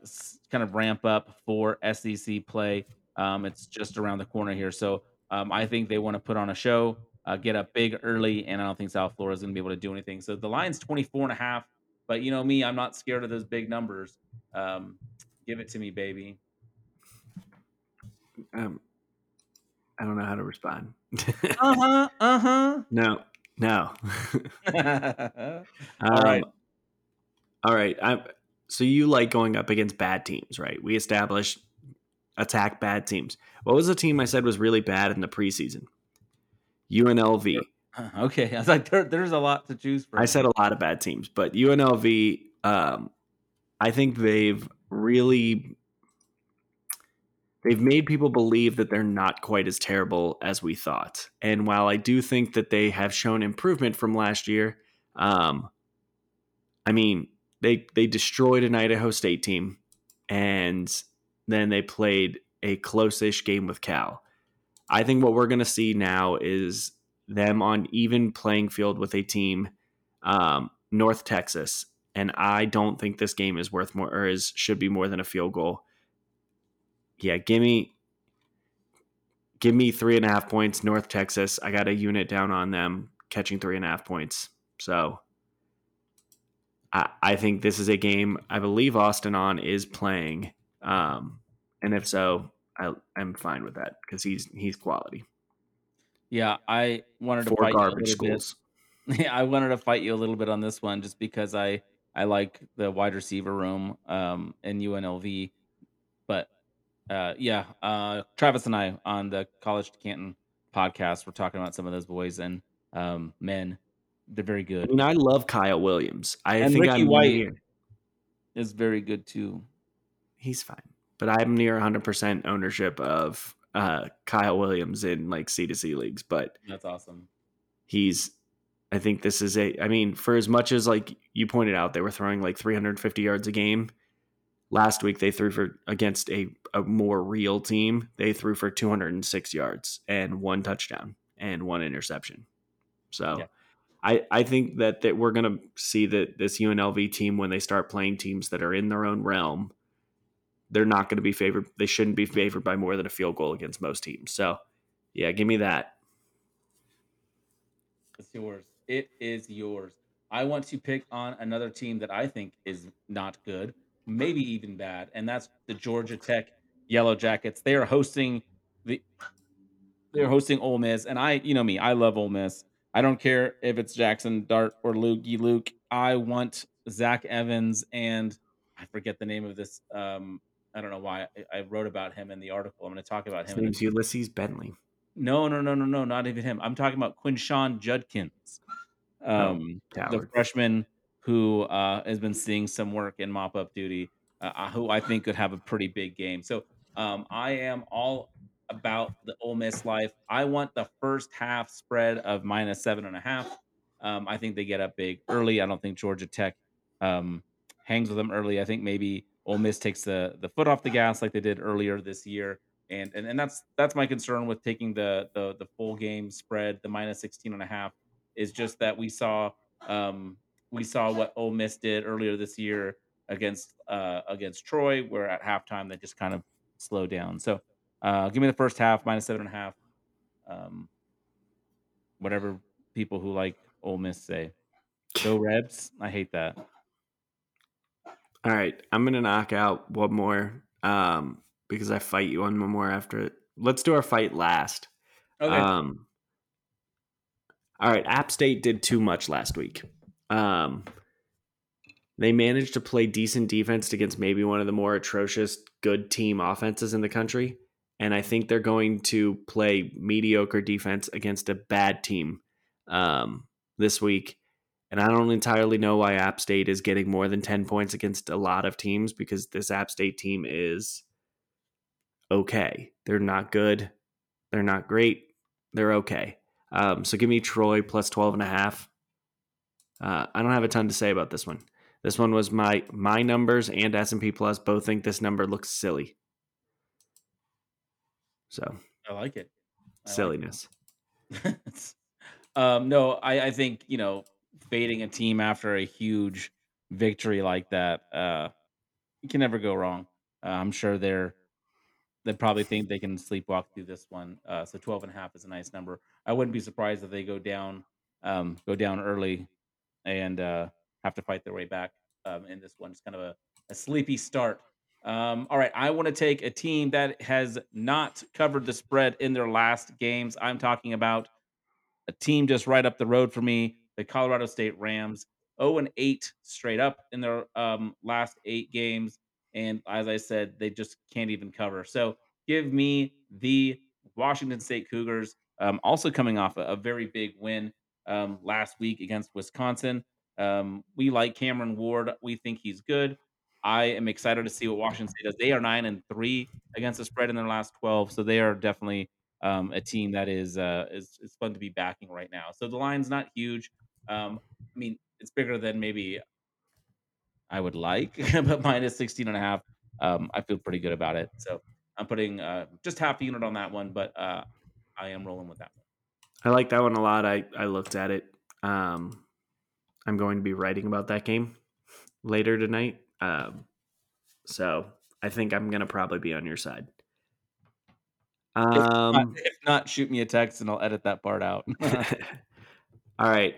kind of ramp up for SEC play. Um, it's just around the corner here. So um, I think they want to put on a show, uh, get up big early, and I don't think South Florida is going to be able to do anything. So the line's 24 and a half. But you know me, I'm not scared of those big numbers. Um, give it to me, baby. Um, I don't know how to respond. *laughs* uh huh. Uh huh. No. No. *laughs* um, all right. All right. I'm, so you like going up against bad teams, right? We established attack bad teams. What was the team I said was really bad in the preseason? UNLV. Okay, *laughs* I was like, there, there's a lot to choose from. I said a lot of bad teams, but UNLV, um, I think they've really they've made people believe that they're not quite as terrible as we thought. And while I do think that they have shown improvement from last year, um, I mean, they they destroyed an Idaho State team, and then they played a close-ish game with Cal. I think what we're going to see now is them on even playing field with a team, um, North Texas, and I don't think this game is worth more or is should be more than a field goal. Yeah, give me give me three and a half points. North Texas, I got a unit down on them catching three and a half points. So I, I think this is a game I believe Austin Aune is playing. Um, and if so, I, I'm fine with that because he's he's quality. Yeah, I wanted to fight garbage you a little schools. bit. *laughs* Yeah, I wanted to fight you a little bit on this one just because I I like the wide receiver room um in UNLV, but uh yeah, uh Travis and I on the College to Canton podcast we're talking about some of those boys and um men. They're very I good. mean, I love Kyle Williams. I And think Ricky I'm White. near, Is very good too. he's fine, but I'm near 100 percent ownership of uh, Kyle Williams in like C to C leagues. But That's awesome. he's I think this is a I mean, for as much as like you pointed out, they were throwing like 350 yards a game. Last week they threw for against a, a more real team. They threw for 206 yards and one touchdown and one interception. So Yeah. I, I think that, that we're gonna see that this UNLV team when they start playing teams that are in their own realm, they're not gonna be favored they shouldn't be favored by more than a field goal against most teams. So yeah, give me that. It's yours. It is yours. I want to pick on another team that I think is not good, maybe even bad, and that's the Georgia Tech Yellow Jackets. They are hosting the they're hosting Ole Miss, and I, you know me, I love Ole Miss. I don't care if it's Jackson Dart or Lukey Luke. I want Zach Evans and I forget the name of this. Um, I don't know why I, I wrote about him in the article. I'm going to talk about His him. a name's Ulysses Bentley. no, no, no, no, no, not even him. I'm talking about Quinshon Judkins, um, the freshman who uh, has been seeing some work in mop up duty, uh, who I think could have a pretty big game. So um, I am all about the Ole Miss life. I want the first half spread of minus seven and a half. Um, I think they get up big early. I don't think Georgia Tech um, hangs with them early. I think maybe Ole Miss takes the the foot off the gas like they did earlier this year and and, and that's that's my concern with taking the, the the full game spread the minus 16 and a half is just that we saw um we saw what Ole Miss did earlier this year against uh, against Troy, where at halftime they just kind of slowed down. So uh, give me the first half minus seven and a half. Um, whatever people who like Ole Miss say. Go Rebs. I hate that. All right, I'm gonna knock out one more um, because I fight you on one more after it. Let's do our fight last. Okay. Um, all right, App State did too much last week. Um, they managed to play decent defense against maybe one of the more atrocious good team offenses in the country. And I think they're going to play mediocre defense against a bad team um, this week. And I don't entirely know why App State is getting more than 10 points against a lot of teams because this App State team is okay. They're not good. They're not great. They're okay. Um, so give me Troy plus 12 and a half. Uh, I don't have a ton to say about this one. This one was my my numbers and S&P Plus both think this number looks silly. So I like it. I like silliness. it. *laughs* um, no, I, I think you know fading a team after a huge victory like that, uh, you can never go wrong. Uh, I'm sure they're they probably think they can sleepwalk through this one. Uh, so 12 and a half is a nice number. I wouldn't be surprised if they go down, um, go down early, and uh, have to fight their way back um, in this one. It's kind of a, a sleepy start. Um, all right, I want to take a team that has not covered the spread in their last games. I'm talking about a team just right up the road for me, the Colorado State Rams. 0 and 8 straight up in their um, last eight games. And as I said, they just can't even cover. So give me the Washington State Cougars, um, also coming off a, a very big win um, last week against Wisconsin. Um, we like Cameron Ward. We think he's good. I am excited to see what Washington State does. They are nine and three against the spread in their last twelve, so they are definitely um, a team that is uh, is is fun to be backing right now. So the line's not huge. Um, I mean, it's bigger than maybe I would like, *laughs* but minus 16 and a half. Um, I feel pretty good about it. So I'm putting uh, just half a unit on that one, but uh, I am rolling with that one. I like that one a lot. I, I looked at it. Um, I'm going to be writing about that game later tonight. Um, so I think I'm going to probably be on your side. If not, Um, if not, shoot me a text and I'll edit that part out. *laughs* all right.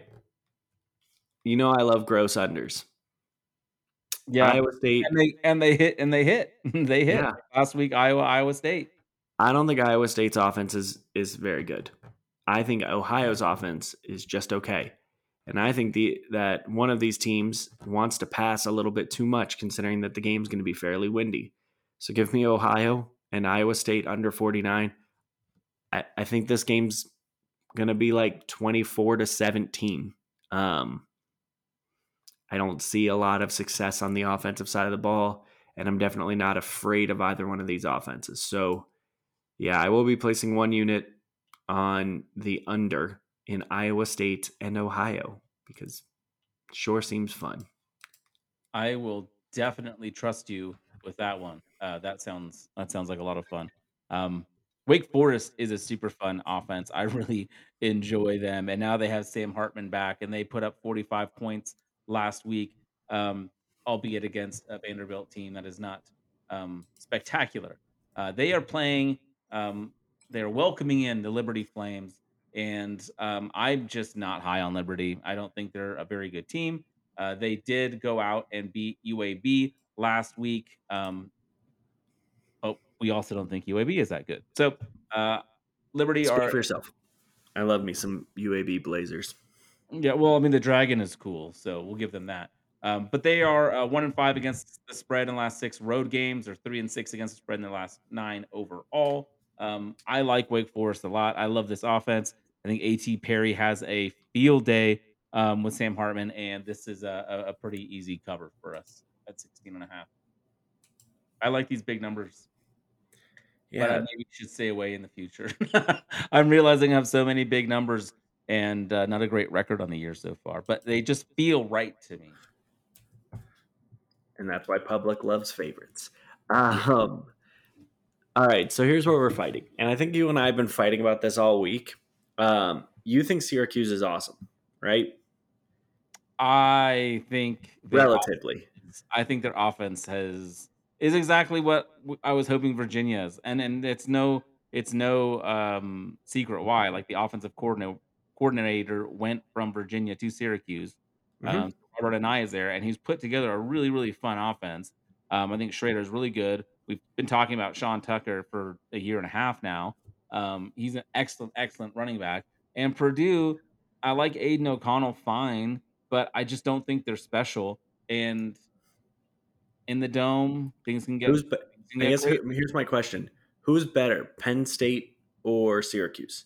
You know I love gross unders. yeah, Iowa State. and they and they hit and they hit *laughs* they hit Yeah. last week. Iowa, Iowa State. I don't think Iowa State's offense is is very good. I think Ohio's offense is just okay. And I think the that one of these teams wants to pass a little bit too much considering that the game's going to be fairly windy. So give me Ohio and Iowa State under 49. I, I think this game's going to be like 24 to 17. Um, I don't see a lot of success on the offensive side of the ball, and I'm definitely not afraid of either one of these offenses. So, yeah, I will be placing one unit on the under in Iowa State and Ohio because sure seems fun. I will definitely trust you with that one. Uh, that sounds that sounds like a lot of fun. Um, Wake Forest is a super fun offense. I *laughs* really enjoy them, and now they have Sam Hartman back, and they put up 45 points last week, um, albeit against a Vanderbilt team that is not um, spectacular. Uh, they are playing. They're welcoming in the Liberty Flames, and um, I'm just not high on Liberty. I don't think they're a very good team. Uh, they did go out and beat UAB last week. Um, oh, we also don't think UAB is that good. So, uh, Liberty Speak are for yourself. I love me some UAB Blazers. yeah. Well, I mean, the Dragon is cool, so we'll give them that. Um, but they are uh, one and five against the spread in the last six road games, or three and six against the spread in the last nine overall. Um, I like Wake Forest a lot. I love this offense. I think A.T. Perry has a field day um, with Sam Hartman, and this is a, a, pretty easy cover for us at 16 and a half. I like these big numbers, but I maybe should stay away in the future. *laughs* I'm realizing I have so many big numbers and uh, not a great record on the year so far, but they just feel right to me. and that's why public loves favorites. Um, all right, so here's where we're fighting, and I think you and I have been fighting about this all week. Um, you think Syracuse is awesome, right? I think relatively. Offense, I think their offense has is exactly what I was hoping Virginia is, and and it's no it's no um, secret why. Like the offensive coordinator coordinator went from Virginia to Syracuse. Mm-hmm. Um, Robert Anae is there, and he's put together a really really fun offense. Um, I think Shrader is really good. We've been talking about Sean Tucker for a year and a half now. Um, he's an excellent excellent running back, and Purdue. I like Aidan O'Connell fine, but I just don't think they're special. And in the dome, things can get. Who's be- can get I guess great. here's my question: Who's better, Penn State or Syracuse?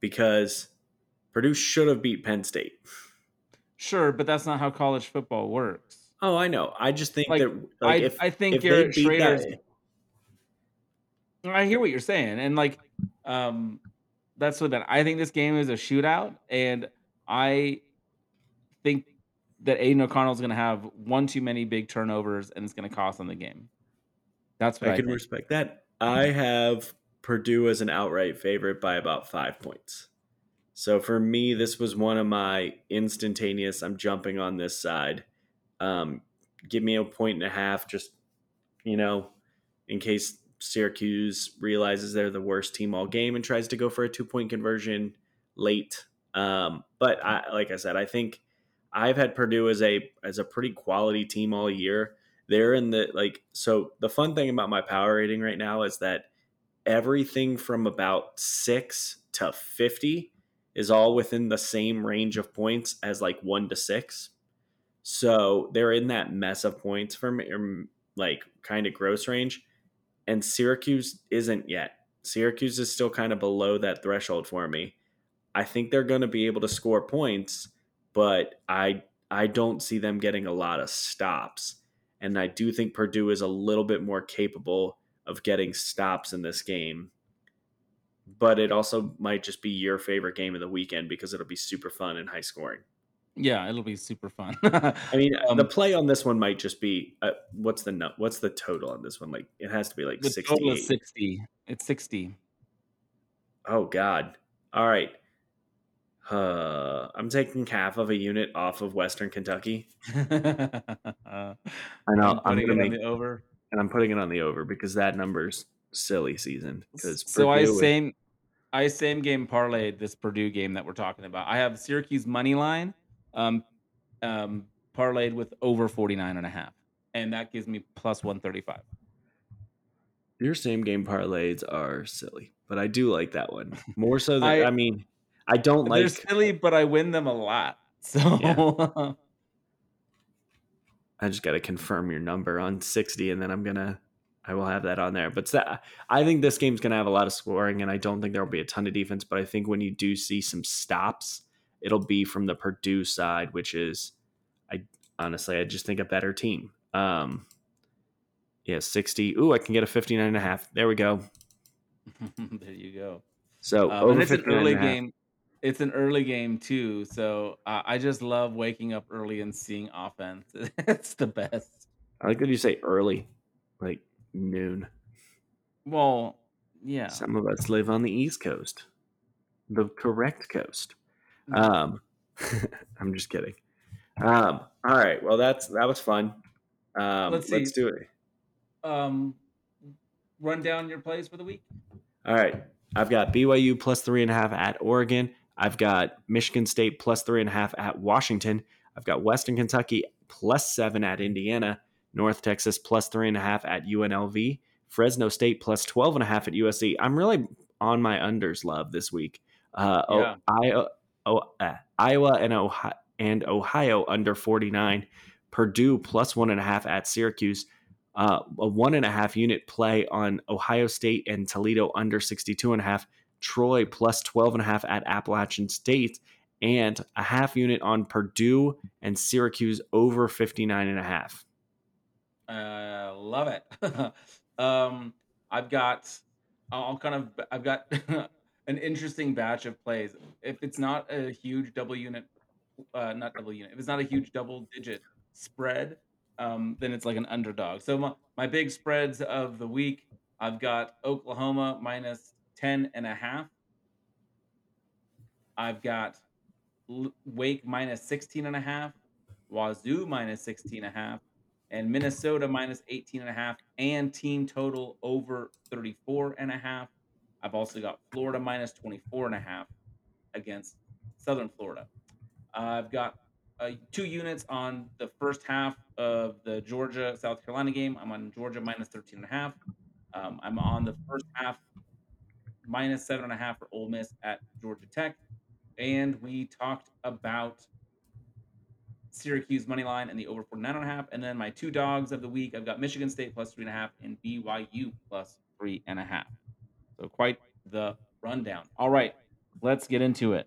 Because Purdue should have beat Penn State. Sure, but that's not how college football works. Oh, I know. I just think like, that like, I, if, I think if you're Shrader's. I hear what you're saying, and like, um, that's what that. I think this game is a shootout, and I think that Aidan O'Connell is going to have one too many big turnovers, and it's going to cost them the game. That's what I, I can think. respect that. I have Purdue as an outright favorite by about five points. So for me, this was one of my instantaneous. I'm jumping on this side. Um, give me a point and a half, just you know, in case Syracuse realizes they're the worst team all game and tries to go for a two point conversion late. Um, but I, like I said, I think I've had Purdue as a as a pretty quality team all year. They're in the like so the fun thing about my power rating right now is that everything from about 6 to 50 is all within the same range of points as like 1 to 6. So they're in that mess of points for me, um, like kind of gross range. And Syracuse isn't yet. Syracuse is still kind of below that threshold for me. I think they're going to be able to score points but I I don't see them getting a lot of stops. And I do think Purdue is a little bit more capable of getting stops in this game. But it also might just be your favorite game of the weekend because it'll be super fun and high scoring. Yeah, it'll be super fun. *laughs* I mean, um, the play on this one might just be uh, what's the no, what's the total on this one? Like it has to be like the 68. total is 60. It's 60. Oh god. All right. Uh, I'm taking half of a unit off of Western Kentucky. *laughs* I know. I'm, I'm gonna make the over, and I'm putting it on the over because that number's silly season. Because so I same, I same game parlayed this Purdue game that we're talking about. I have Syracuse money line, um, um, parlayed with over 49 and a half, and that gives me plus 135. Your same game parlays are silly, but I do like that one more so than *laughs* I, I mean I don't like. They're silly, but I win them a lot. *laughs* So yeah. *laughs* I just got to confirm your number on 60, and then I'm gonna I will have that on there. But that, I think this game's gonna have a lot of scoring, and I don't think there will be a ton of defense. But I think when you do see some stops, it'll be from the Purdue side, which is, I honestly, I just think a better team. Um, yeah, 60. Ooh, I can get a 59 and a half. There we go. *laughs* there you go. So um, over it's an early game it's an early game too, so uh, I just love waking up early and seeing offense. *laughs* it's the best. I like that you say early, like noon. Well, yeah. Some of us live on the East Coast, the correct coast. Um, *laughs* I'm just kidding. Um, all right. Well, that's that was fun. Um, let's, let's do it. Um, run down your plays for the week. All right. I've got BYU plus three and a half at Oregon. I've got Michigan State plus three and a half at Washington. I've got Western Kentucky plus seven at Indiana. North Texas plus three and a half at UNLV. Fresno State plus 12 and a half at USC. I'm really on my unders love this week. Uh, yeah. Uh, Iowa and Ohio, and Ohio under 49. Purdue plus one and a half at Syracuse. Uh, a one and a half unit play on Ohio State and Toledo under 62 and a half. Troy plus 12 and a half at Appalachian State, and a half unit on Purdue and Syracuse over 59 and a half. Uh, love it. *laughs* um, I've got, I'll kind of, I've got *laughs* an interesting batch of plays. If it's not a huge double unit, uh, not double unit, if it's not a huge double digit spread, um, then it's like an underdog. So my, my big spreads of the week, I've got Oklahoma minus 10 and a half. I've got Wake minus 16 and a half, Wazoo minus 16 and a half, and Minnesota minus 18 and a half, and team total over 34 and a half. I've also got Florida minus 24 and a half against Southern Florida. Uh, I've got uh, two units on the first half of the Georgia South Carolina game. I'm on Georgia minus 13 and a half. Um, I'm on the first half minus seven and a half for Ole Miss at Georgia Tech. And we talked about Syracuse money line and the over 49 and a half. And then my two dogs of the week, I've got Michigan State plus three and a half and BYU plus three and a half. So quite the rundown. All right, let's get into it.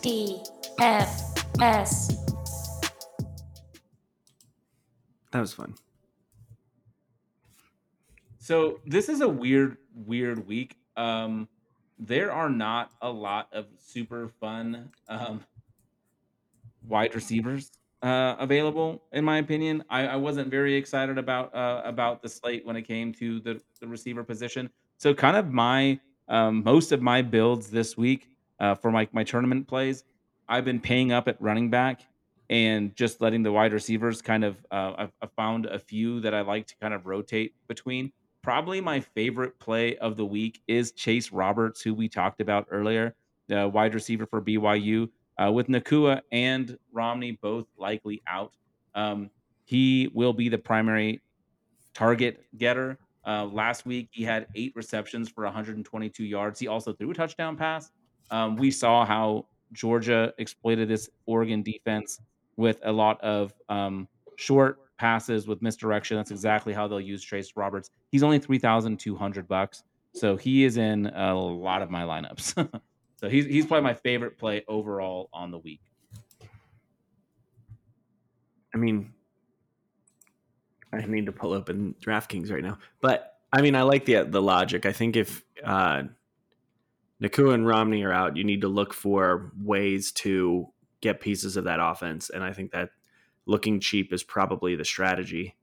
D F S. That was fun. So this is a weird, weird week. Um, there are not a lot of super fun um, wide receivers uh, available, in my opinion. I, I wasn't very excited about uh, about the slate when it came to the, the receiver position. So, kind of my um, most of my builds this week uh, for my my tournament plays, I've been paying up at running back and just letting the wide receivers kind of. Uh, I've, I've found a few that I like to kind of rotate between. Probably my favorite play of the week is Chase Roberts, who we talked about earlier, the wide receiver for BYU uh, with Nacua and Romney both likely out. Um, he will be the primary target getter. Uh, last week, he had eight receptions for 122 yards. He also threw a touchdown pass. Um, we saw how Georgia exploited this Oregon defense with a lot of um, short passes with misdirection. That's exactly how they'll use Trace Roberts. He's only 3,200 bucks, so he is in a lot of my lineups. *laughs* So he's he's probably my favorite play overall on the week. I mean, I need to pull open DraftKings right now, but I mean, I like the the logic. I think if uh, Nacua and Romney are out, you need to look for ways to get pieces of that offense, and I think that looking cheap is probably the strategy.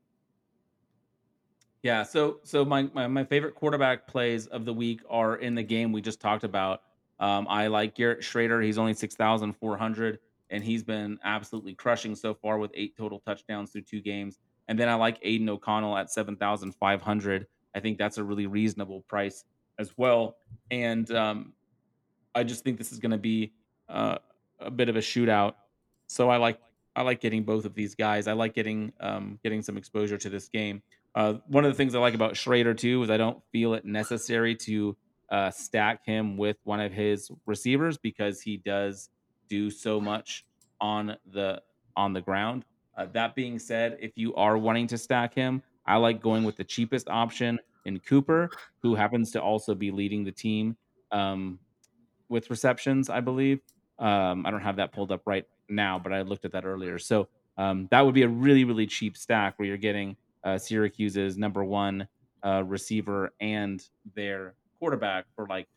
Yeah, so so my, my, my favorite quarterback plays of the week are in the game we just talked about. Um, I like Garrett Shrader. He's only 6,400, and he's been absolutely crushing so far with eight total touchdowns through two games. And then I like Aidan O'Connell at 7,500. I think that's a really reasonable price as well. And um, I just think this is going to be uh, a bit of a shootout. So I like I like getting both of these guys. I like getting um, getting some exposure to this game. Uh, one of the things I like about Shrader too is I don't feel it necessary to uh, stack him with one of his receivers because he does do so much on the on the ground. Uh, that being said, if you are wanting to stack him, I like going with the cheapest option in Cooper, who happens to also be leading the team um, with receptions, I believe. Um, I don't have that pulled up right now, but I looked at that earlier. So um, that would be a really, really cheap stack where you're getting uh, Syracuse's number one uh, receiver and their quarterback for like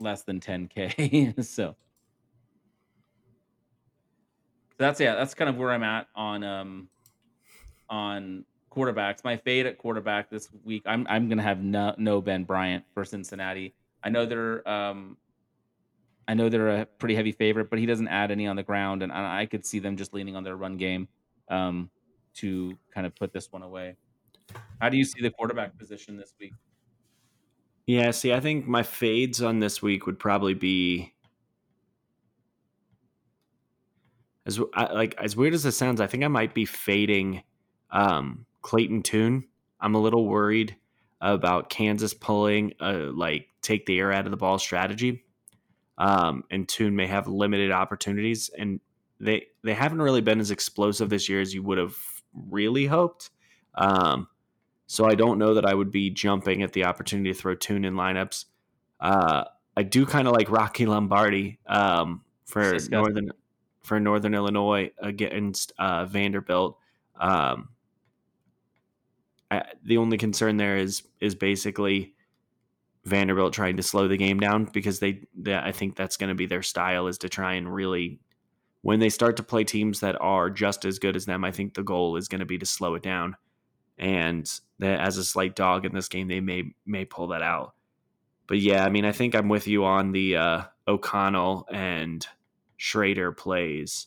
less than 10k. *laughs* so that's yeah, that's kind of where I'm at on um on quarterbacks. My fade at quarterback this week, I'm I'm gonna have no, no Ben Bryant for Cincinnati. I know they're um I know they're a pretty heavy favorite, but he doesn't add any on the ground, and I could see them just leaning on their run game um, to kind of put this one away. How do you see the quarterback position this week? Yeah, see, I think my fades on this week would probably be as like as weird as it sounds. I think I might be fading um, Clayton Tune. I'm a little worried about Kansas pulling a like take the air out of the ball strategy, um, and Tune may have limited opportunities, and they they haven't really been as explosive this year as you would have really hoped. Um, so I don't know that I would be jumping at the opportunity to throw Tune in lineups. Uh, I do kind of like Rocky Lombardi um, for Northern for Northern Illinois against uh, Vanderbilt. Um, I, the only concern there is is basically Vanderbilt trying to slow the game down because they, they I think that's going to be their style is to try and really when they start to play teams that are just as good as them. I think the goal is going to be to slow it down and that as a slight dog in this game, they may may pull that out. But yeah, I mean, I think I'm with you on the uh, O'Connell and Shrader plays.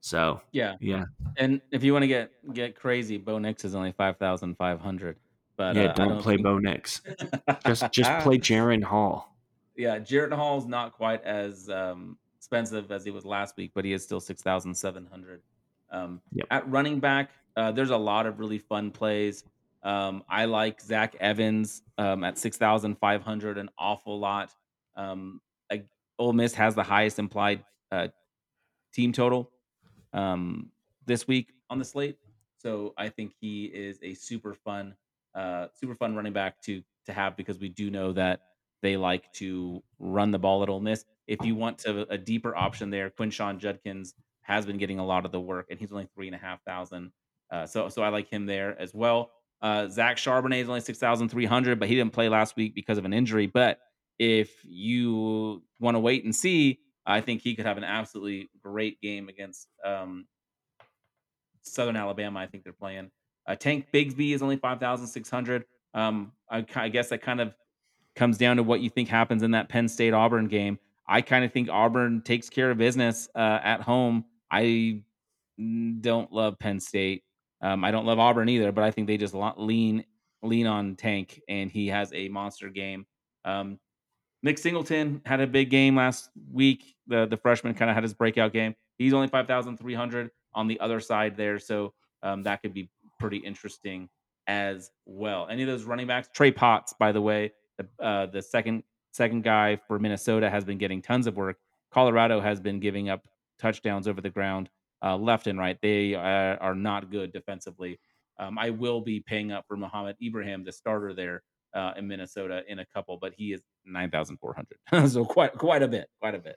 So Yeah, yeah, and if you want to get get crazy, Bo Nix is only five thousand five hundred. But yeah, uh, don't, don't play think- Bo Nix. *laughs* Just just play Jaren Hall. Yeah, Jaren Hall's not quite as um, expensive as he was last week, but he is still six thousand seven hundred. Um, Yep. At running back, uh, there's a lot of really fun plays. Um, I like Zach Evans um, at six thousand five hundred, an awful lot. Um, like Ole Miss has the highest implied uh, team total um, this week on the slate, so I think he is a super fun, uh, super fun running back to to have because we do know that they like to run the ball at Ole Miss. If you want to a deeper option there, Quinshon Judkins has been getting a lot of the work, and he's only three and a half thousand. Uh, so so I like him there as well. Uh, Zach Charbonnet is only six thousand three hundred, but he didn't play last week because of an injury. But if you want to wait and see, I think he could have an absolutely great game against um, Southern Alabama. I think they're playing. Uh, Tank Bigsby is only five thousand six hundred. Um, I, I guess that kind of comes down to what you think happens in that Penn State Auburn game. I kind of think Auburn takes care of business uh, at home. I mm, don't love Penn State. Um, I don't love Auburn either, but I think they just lean lean on Tank, and he has a monster game. Um, Nick Singleton had a big game last week. The the freshman kind of had his breakout game. He's only five thousand three hundred on the other side there, so um, that could be pretty interesting as well. Any of those running backs? Trey Potts, by the way, the uh, the second second guy for Minnesota has been getting tons of work. Colorado has been giving up touchdowns over the ground uh, left and right. They uh, are not good defensively. Um, I will be paying up for Mohamed Ibrahim, the starter there uh, in Minnesota, in a couple, but he is nine thousand four hundred, *laughs* so quite quite a bit, quite a bit.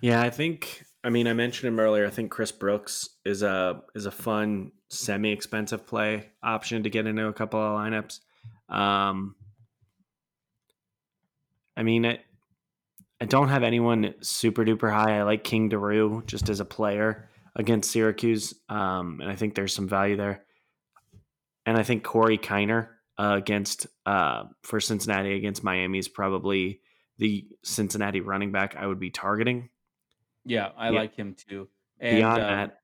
Yeah, I think. I mean, I mentioned him earlier. I think Chris Brooks is a is a fun semi expensive play option to get into a couple of lineups. Um, I mean, I, I don't have anyone super duper high. I like King Doerue just as a player against Syracuse, um, and I think there's some value there. And I think Corey Kiner uh, against uh, for Cincinnati against Miami is probably the Cincinnati running back I would be targeting. Yeah, I Yeah. like him too. And Beyond um, that,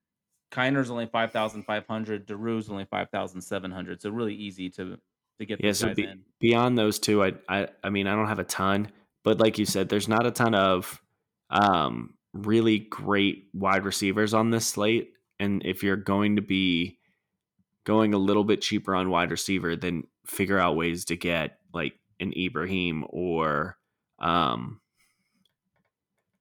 Kiner's only five thousand five hundred. Doerue's only five thousand seven hundred. So really easy to to get Yeah, so be- in. beyond those two, I, I I mean I don't have a ton, but like you said, there's not a ton of um, really great wide receivers on this slate. And if you're going to be going a little bit cheaper on wide receiver, then figure out ways to get like an Ibrahim or um,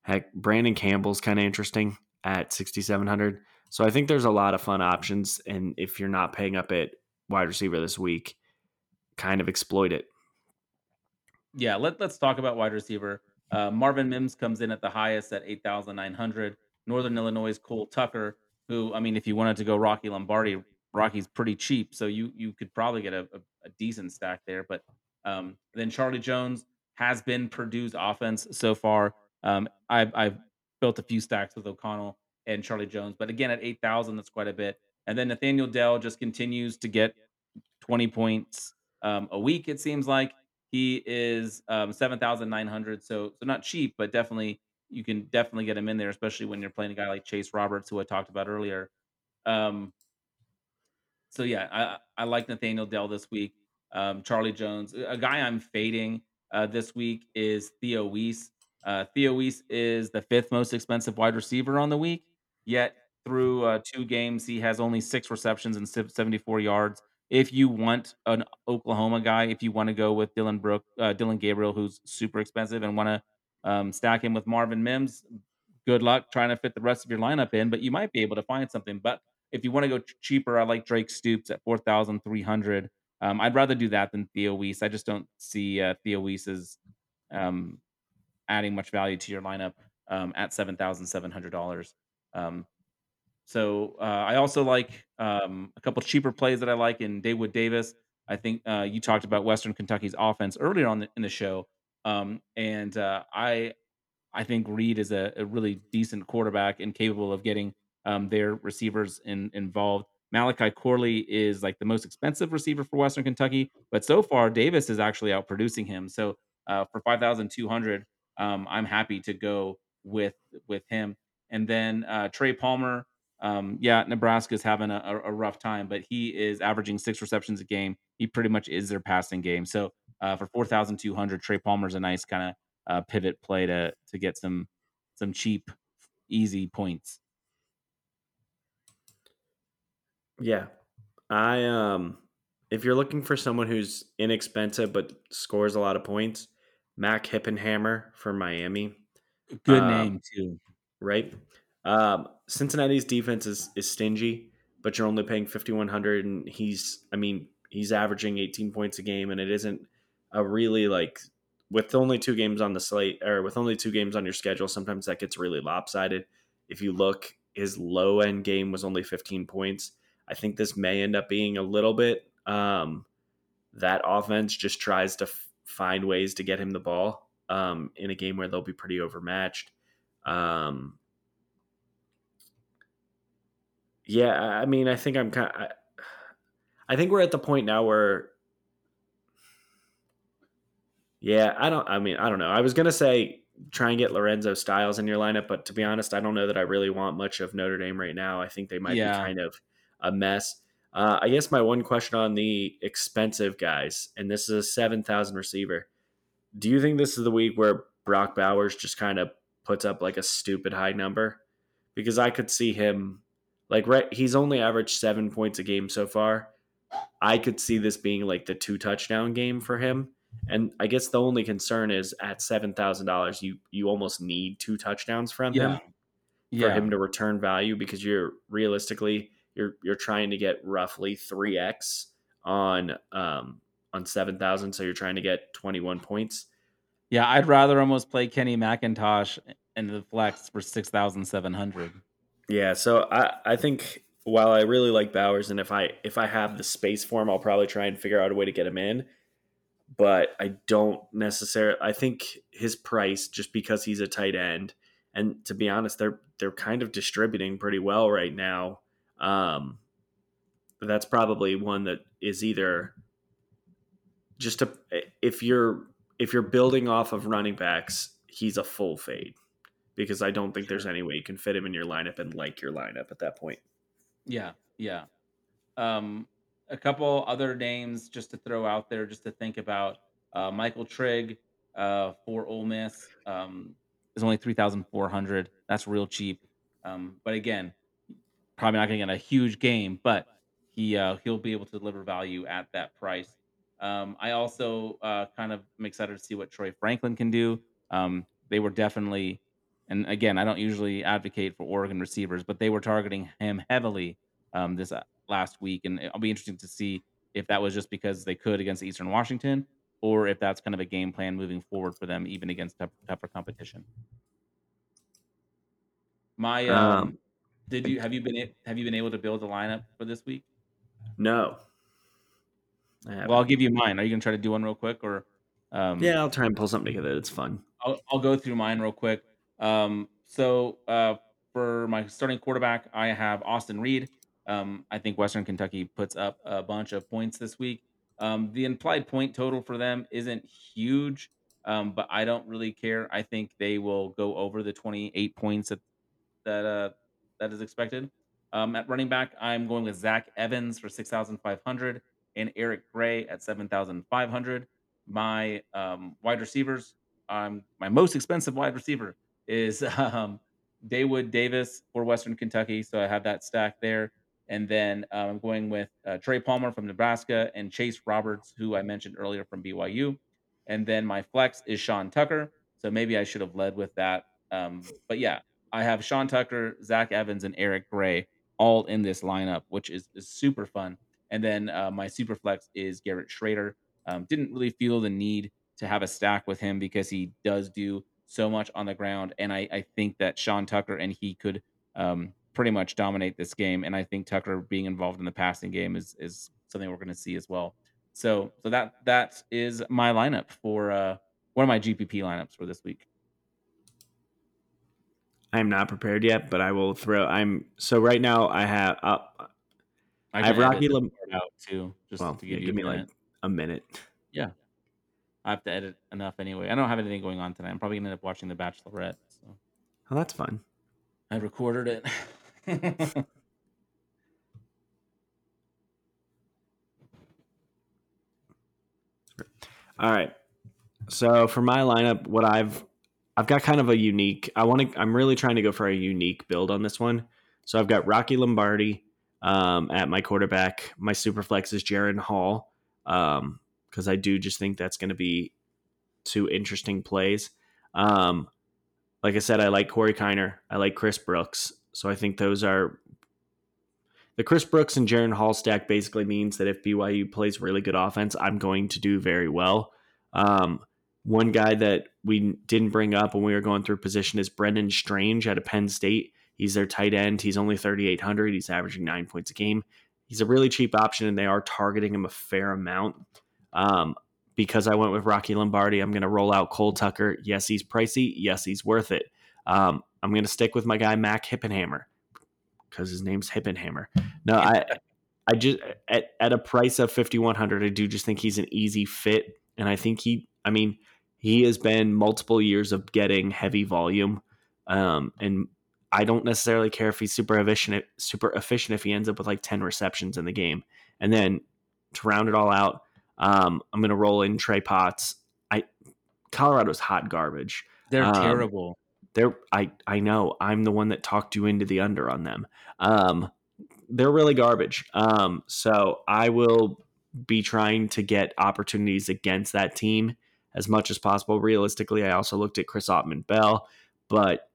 heck, Brandon Campbell's kind of interesting at 6,700. So I think there's a lot of fun options, and if you're not paying up at wide receiver this week, kind of exploit it. Yeah, let, let's talk about wide receiver. Uh, Marvin Mims comes in at the highest at 8,900. Northern Illinois' Cole Tucker, who, I mean, if you wanted to go Rocky Lombardi, Rocky's pretty cheap. So you you could probably get a, a, a decent stack there. But um, then Charlie Jones has been Purdue's offense so far. Um, I've, I've built a few stacks with O'Connell and Charlie Jones. But again, at 8,000, that's quite a bit. And then Nathaniel Dell just continues to get 20 points um, a week, it seems like. He is um, seven thousand nine hundred, so so not cheap, but definitely you can definitely get him in there, especially when you're playing a guy like Chase Roberts, who I talked about earlier. Um, so yeah, I I like Nathaniel Dell this week. Um, Charlie Jones, a guy I'm fading uh, this week is Theo Wease. Uh, Theo Wease is the fifth most expensive wide receiver on the week. Yet through uh, two games, he has only six receptions and 74 yards. If you want an Oklahoma guy, if you want to go with Dylan Brook, uh, Dillon Gabriel, who's super expensive, and want to um, stack him with Marvin Mims, good luck trying to fit the rest of your lineup in. But you might be able to find something. But if you want to go ch- cheaper, I like Drake Stoops at 4,300. Um, I'd rather do that than Theo Wease. I just don't see uh, Theo Wease as um, adding much value to your lineup um, at seven thousand seven hundred dollars. Um, so uh, I also like um, a couple cheaper plays that I like in Daewood Davis. I think uh, you talked about Western Kentucky's offense earlier on the, in the show, um, and uh, I I think Reed is a, a, really decent quarterback and capable of getting um, their receivers in, involved. Malachi Corley is like the most expensive receiver for Western Kentucky, but so far Davis is actually outproducing him. So uh, for five thousand two hundred, um, I'm happy to go with with him. And then uh, Trey Palmer, um, yeah, Nebraska's having a, a, rough time, but he is averaging six receptions a game. He pretty much is their passing game. So uh, for four thousand two hundred, Trey Palmer's a nice kind of uh, pivot play to to get some some cheap, easy points. Yeah, I um, if you're looking for someone who's inexpensive but scores a lot of points, Mac Hippenhammer for Miami. Good um, name too, right? Um, Cincinnati's defense is is stingy, but you're only paying 5100 and he's I mean, he's averaging 18 points a game and it isn't a really like with only two games on the slate or with only two games on your schedule, sometimes that gets really lopsided. If you look, his low end game was only 15 points. I think this may end up being a little bit um, that offense just tries to f- find ways to get him the ball um, in a game where they'll be pretty overmatched. Um, yeah, I mean, I think I'm kind. Of, I, I think we're at the point now where yeah, I don't. I mean, I don't know. I was gonna say try and get Lorenzo Styles in your lineup, but to be honest, I don't know that I really want much of Notre Dame right now. I think they might yeah. be kind of a mess. Uh, I guess my one question on the expensive guys, and this is a seven thousand receiver. Do you think this is the week where Brock Bowers just kind of puts up like a stupid high number? Because I could see him like right. He's only averaged seven points a game so far. I could see this being like the two touchdown game for him and I guess the only concern is at seven thousand dollars, you you almost need two touchdowns from yeah. him for yeah. him to return value because you're realistically you're you're trying to get roughly three x on um on seven thousand, so you're trying to get twenty one points. Yeah, I'd rather almost play Kenny McIntosh in the flex for six thousand seven hundred. Yeah, so I I think while I really like Bowers, and if I if I have the space for him, I'll probably try and figure out a way to get him in but I don't necessarily. I think his price, just because he's a tight end, and to be honest, they're they're kind of distributing pretty well right now. Um, that's probably one that is either just a if you're if you're building off of running backs, he's a full fade because I don't think there's any way you can fit him in your lineup and like your lineup at that point. Yeah, yeah. Um, a couple other names just to throw out there, just to think about. Uh, Michael Trigg uh, for Ole Miss um, is only three thousand four hundred. That's real cheap. Um, but again, probably not going to get a huge game, but he uh, he'll be able to deliver value at that price. Um, I also uh, kind of am excited to see what Troy Franklin can do. Um, they were definitely, and again, I don't usually advocate for Oregon receivers, but they were targeting him heavily um, this uh, last week, and it'll be interesting to see if that was just because they could against Eastern Washington, or if that's kind of a game plan moving forward for them, even against tough, tougher competition. My, um, um, did you have you been have you been able to build a lineup for this week? No. Well, I'll give you mine. Are you gonna try to do one real quick, or? Um, yeah, I'll try and pull something together. It's fun. I'll, I'll go through mine real quick. Um, so uh, for my starting quarterback, I have Austin Reed. Um, I think Western Kentucky puts up a bunch of points this week. Um, the implied point total for them isn't huge, um, but I don't really care. I think they will go over the 28 points that that, uh, that is expected. Um, at running back, I'm going with Zach Evans for 6,500 and Eric Gray at 7,500. My um, wide receivers, um, my most expensive wide receiver is *laughs* um, Daewood Davis for Western Kentucky. So I have that stack there. And then um, I'm going with uh, Trey Palmer from Nebraska and Chase Roberts, who I mentioned earlier from BYU. And then my flex is Sean Tucker. So maybe I should have led with that. Um, but yeah, I have Sean Tucker, Zach Evans, and Eric Gray all in this lineup, which is, is super fun. And then uh, my super flex is Garrett Shrader. Um, didn't really feel the need to have a stack with him because he does do so much on the ground. And I, I think that Sean Tucker and he could um, pretty much dominate this game. And I think Tucker being involved in the passing game is is something we're going to see as well. So so that that is my lineup for uh, one of my GPP lineups for this week. I'm not prepared yet, but I will throw. I'm so right now. I have. Uh, I, I have Rocky Lam- out too. Just well, to give yeah, you give me like a minute. Yeah. I have to edit enough anyway. I don't have anything going on tonight. I'm probably gonna end up watching The Bachelorette. So. Oh, that's fun. I recorded it. *laughs* All right. So for my lineup, what I've I've got kind of a unique. I want to. I'm really trying to go for a unique build on this one. So I've got Rocky Lombardi um, at my quarterback. My super flex is Jaren Hall because I do just think that's going to be two interesting plays. Um, like I said, I like Corey Kiner. I like Chris Brooks. So I think those are the Chris Brooks and Jaren Hall stack basically means that if BYU plays really good offense, I'm going to do very well. Um, one guy that we didn't bring up when we were going through position is Brenton Strange out of Penn State. He's their tight end. He's only 3,800. He's averaging nine points a game. He's a really cheap option, and they are targeting him a fair amount. Um, because I went with Rocky Lombardi, I'm going to roll out Cole Tucker. Yes, he's pricey. Yes, he's worth it. Um, I'm going to stick with my guy Mac Hippenhammer because his name's Hippenhammer. No, I, *laughs* I just at, at a price of 5100, I do just think he's an easy fit, and I think he, I mean, he has been multiple years of getting heavy volume, um, and I don't necessarily care if he's super efficient, super efficient if he ends up with like 10 receptions in the game, and then to round it all out, um, I'm going to roll in Trey Potts. I Colorado's hot garbage. They're um, terrible they're I I know I'm the one that talked you into the under on them. Um, they're really garbage. Um, so I will be trying to get opportunities against that team as much as possible. Realistically, I also looked at Chris Autman-Bell, but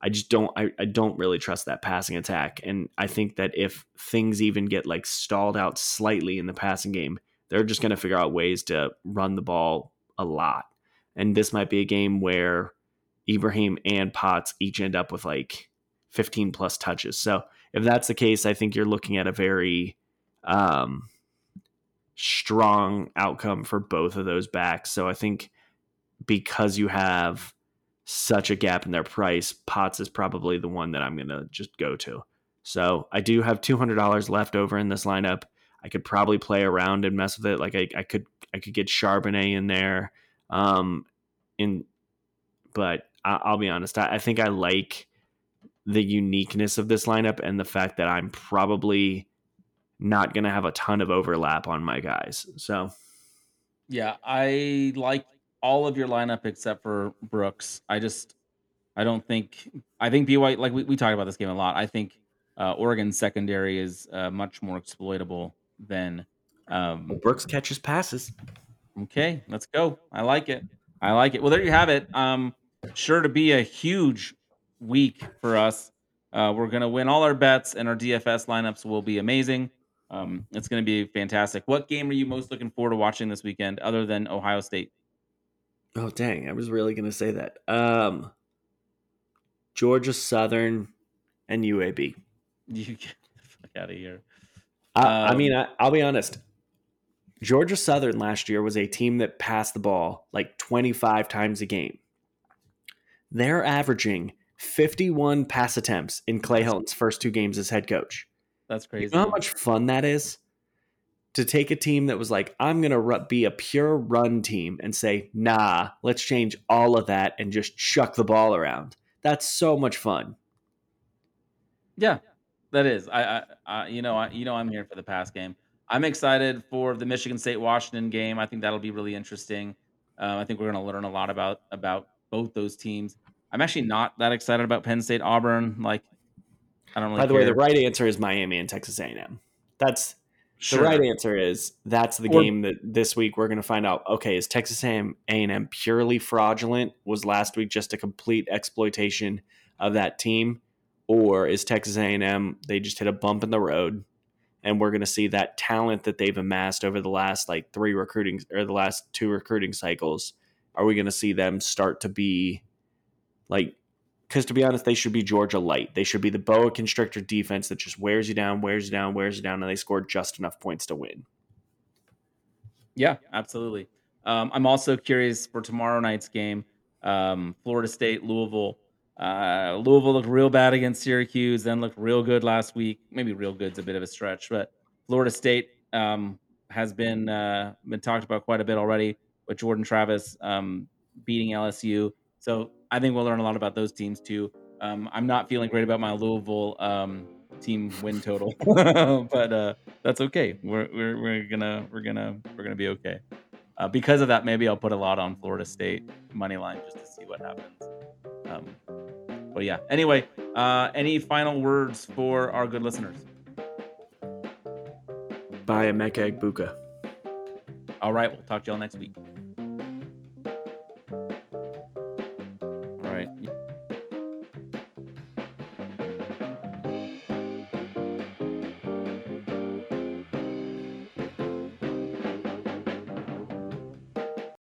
I just don't I, I don't really trust that passing attack. And I think that if things even get like stalled out slightly in the passing game, they're just gonna figure out ways to run the ball a lot. And this might be a game where Ibrahim and Potts each end up with like 15 plus touches. So if that's the case, I think you're looking at a very um, strong outcome for both of those backs. So I think because you have such a gap in their price, Potts is probably the one that I'm going to just go to. So I do have $200 left over in this lineup. I could probably play around and mess with it. Like I, I could, I could get Charbonnet in there. Um, in, but I'll be honest. I, think I like the uniqueness of this lineup and the fact that I'm probably not going to have a ton of overlap on my guys. So, yeah, I like all of your lineup except for Brooks. I just, I don't think, I think BYU, like we, we talked about this game a lot. I think uh, Oregon secondary is uh, much more exploitable than. Um, well, Brooks catches passes. Okay, let's go. I like it. I like it. Well, there you have it. Um, sure to be a huge week for us. Uh, we're to win all our bets, and our DFS lineups will be amazing. Um, it's to be fantastic. What game are you most looking forward to watching this weekend, other than Ohio State? Oh dang! I was really to say that. Um, Georgia Southern and UAB. You *laughs* get the fuck out of here. I, um, I mean, I, I'll be honest. Georgia Southern last year was a team that passed the ball like 25 times a game. They're averaging 51 pass attempts in Clay Helton's first two games as head coach. That's crazy. You know how much fun that is? To take a team that was like, I'm going to be a pure run team and say, nah, let's change all of that and just chuck the ball around. That's so much fun. Yeah, that is. I, I, I you know, I, you know, I'm here for the pass game. I'm excited for the Michigan State Washington game. I think that'll be really interesting. Uh, I think we're going to learn a lot about about both those teams. I'm actually not that excited about Penn State Auburn. Like, I don't really. By the care. way, the right answer is Miami and Texas A&M. That's sure. the right answer. Is that's the or, game that this week we're going to find out. Okay, is Texas A&M purely fraudulent? Was last week just a complete exploitation of that team, or is Texas A&M they just hit a bump in the road? and we're going to see that talent that they've amassed over the last like three recruiting or the last two recruiting cycles are we going to see them start to be like because to be honest, they should be Georgia light. They should be the boa constrictor defense that just wears you down, wears you down, wears you down, and they score just enough points to win. Yeah, absolutely. Um, I'm also curious for tomorrow night's game, um, Florida State, Louisville. Uh, Louisville looked real bad against Syracuse, then looked real good last week. Maybe real good's a bit of a stretch, but Florida State um, has been uh, been talked about quite a bit already. with Jordan Travis um, beating LSU. So I think we'll learn a lot about those teams too. Um, I'm not feeling great about my Louisville um, team win total, *laughs* but uh, that's okay. We're, we're we're gonna we're gonna we're gonna be okay. Uh, because of that, maybe I'll put a lot on Florida State money line just to see what happens. Um, but yeah. Anyway, uh, any final words for our good listeners? Buy a Emeka Egbuka. All right, we'll talk to y'all next week.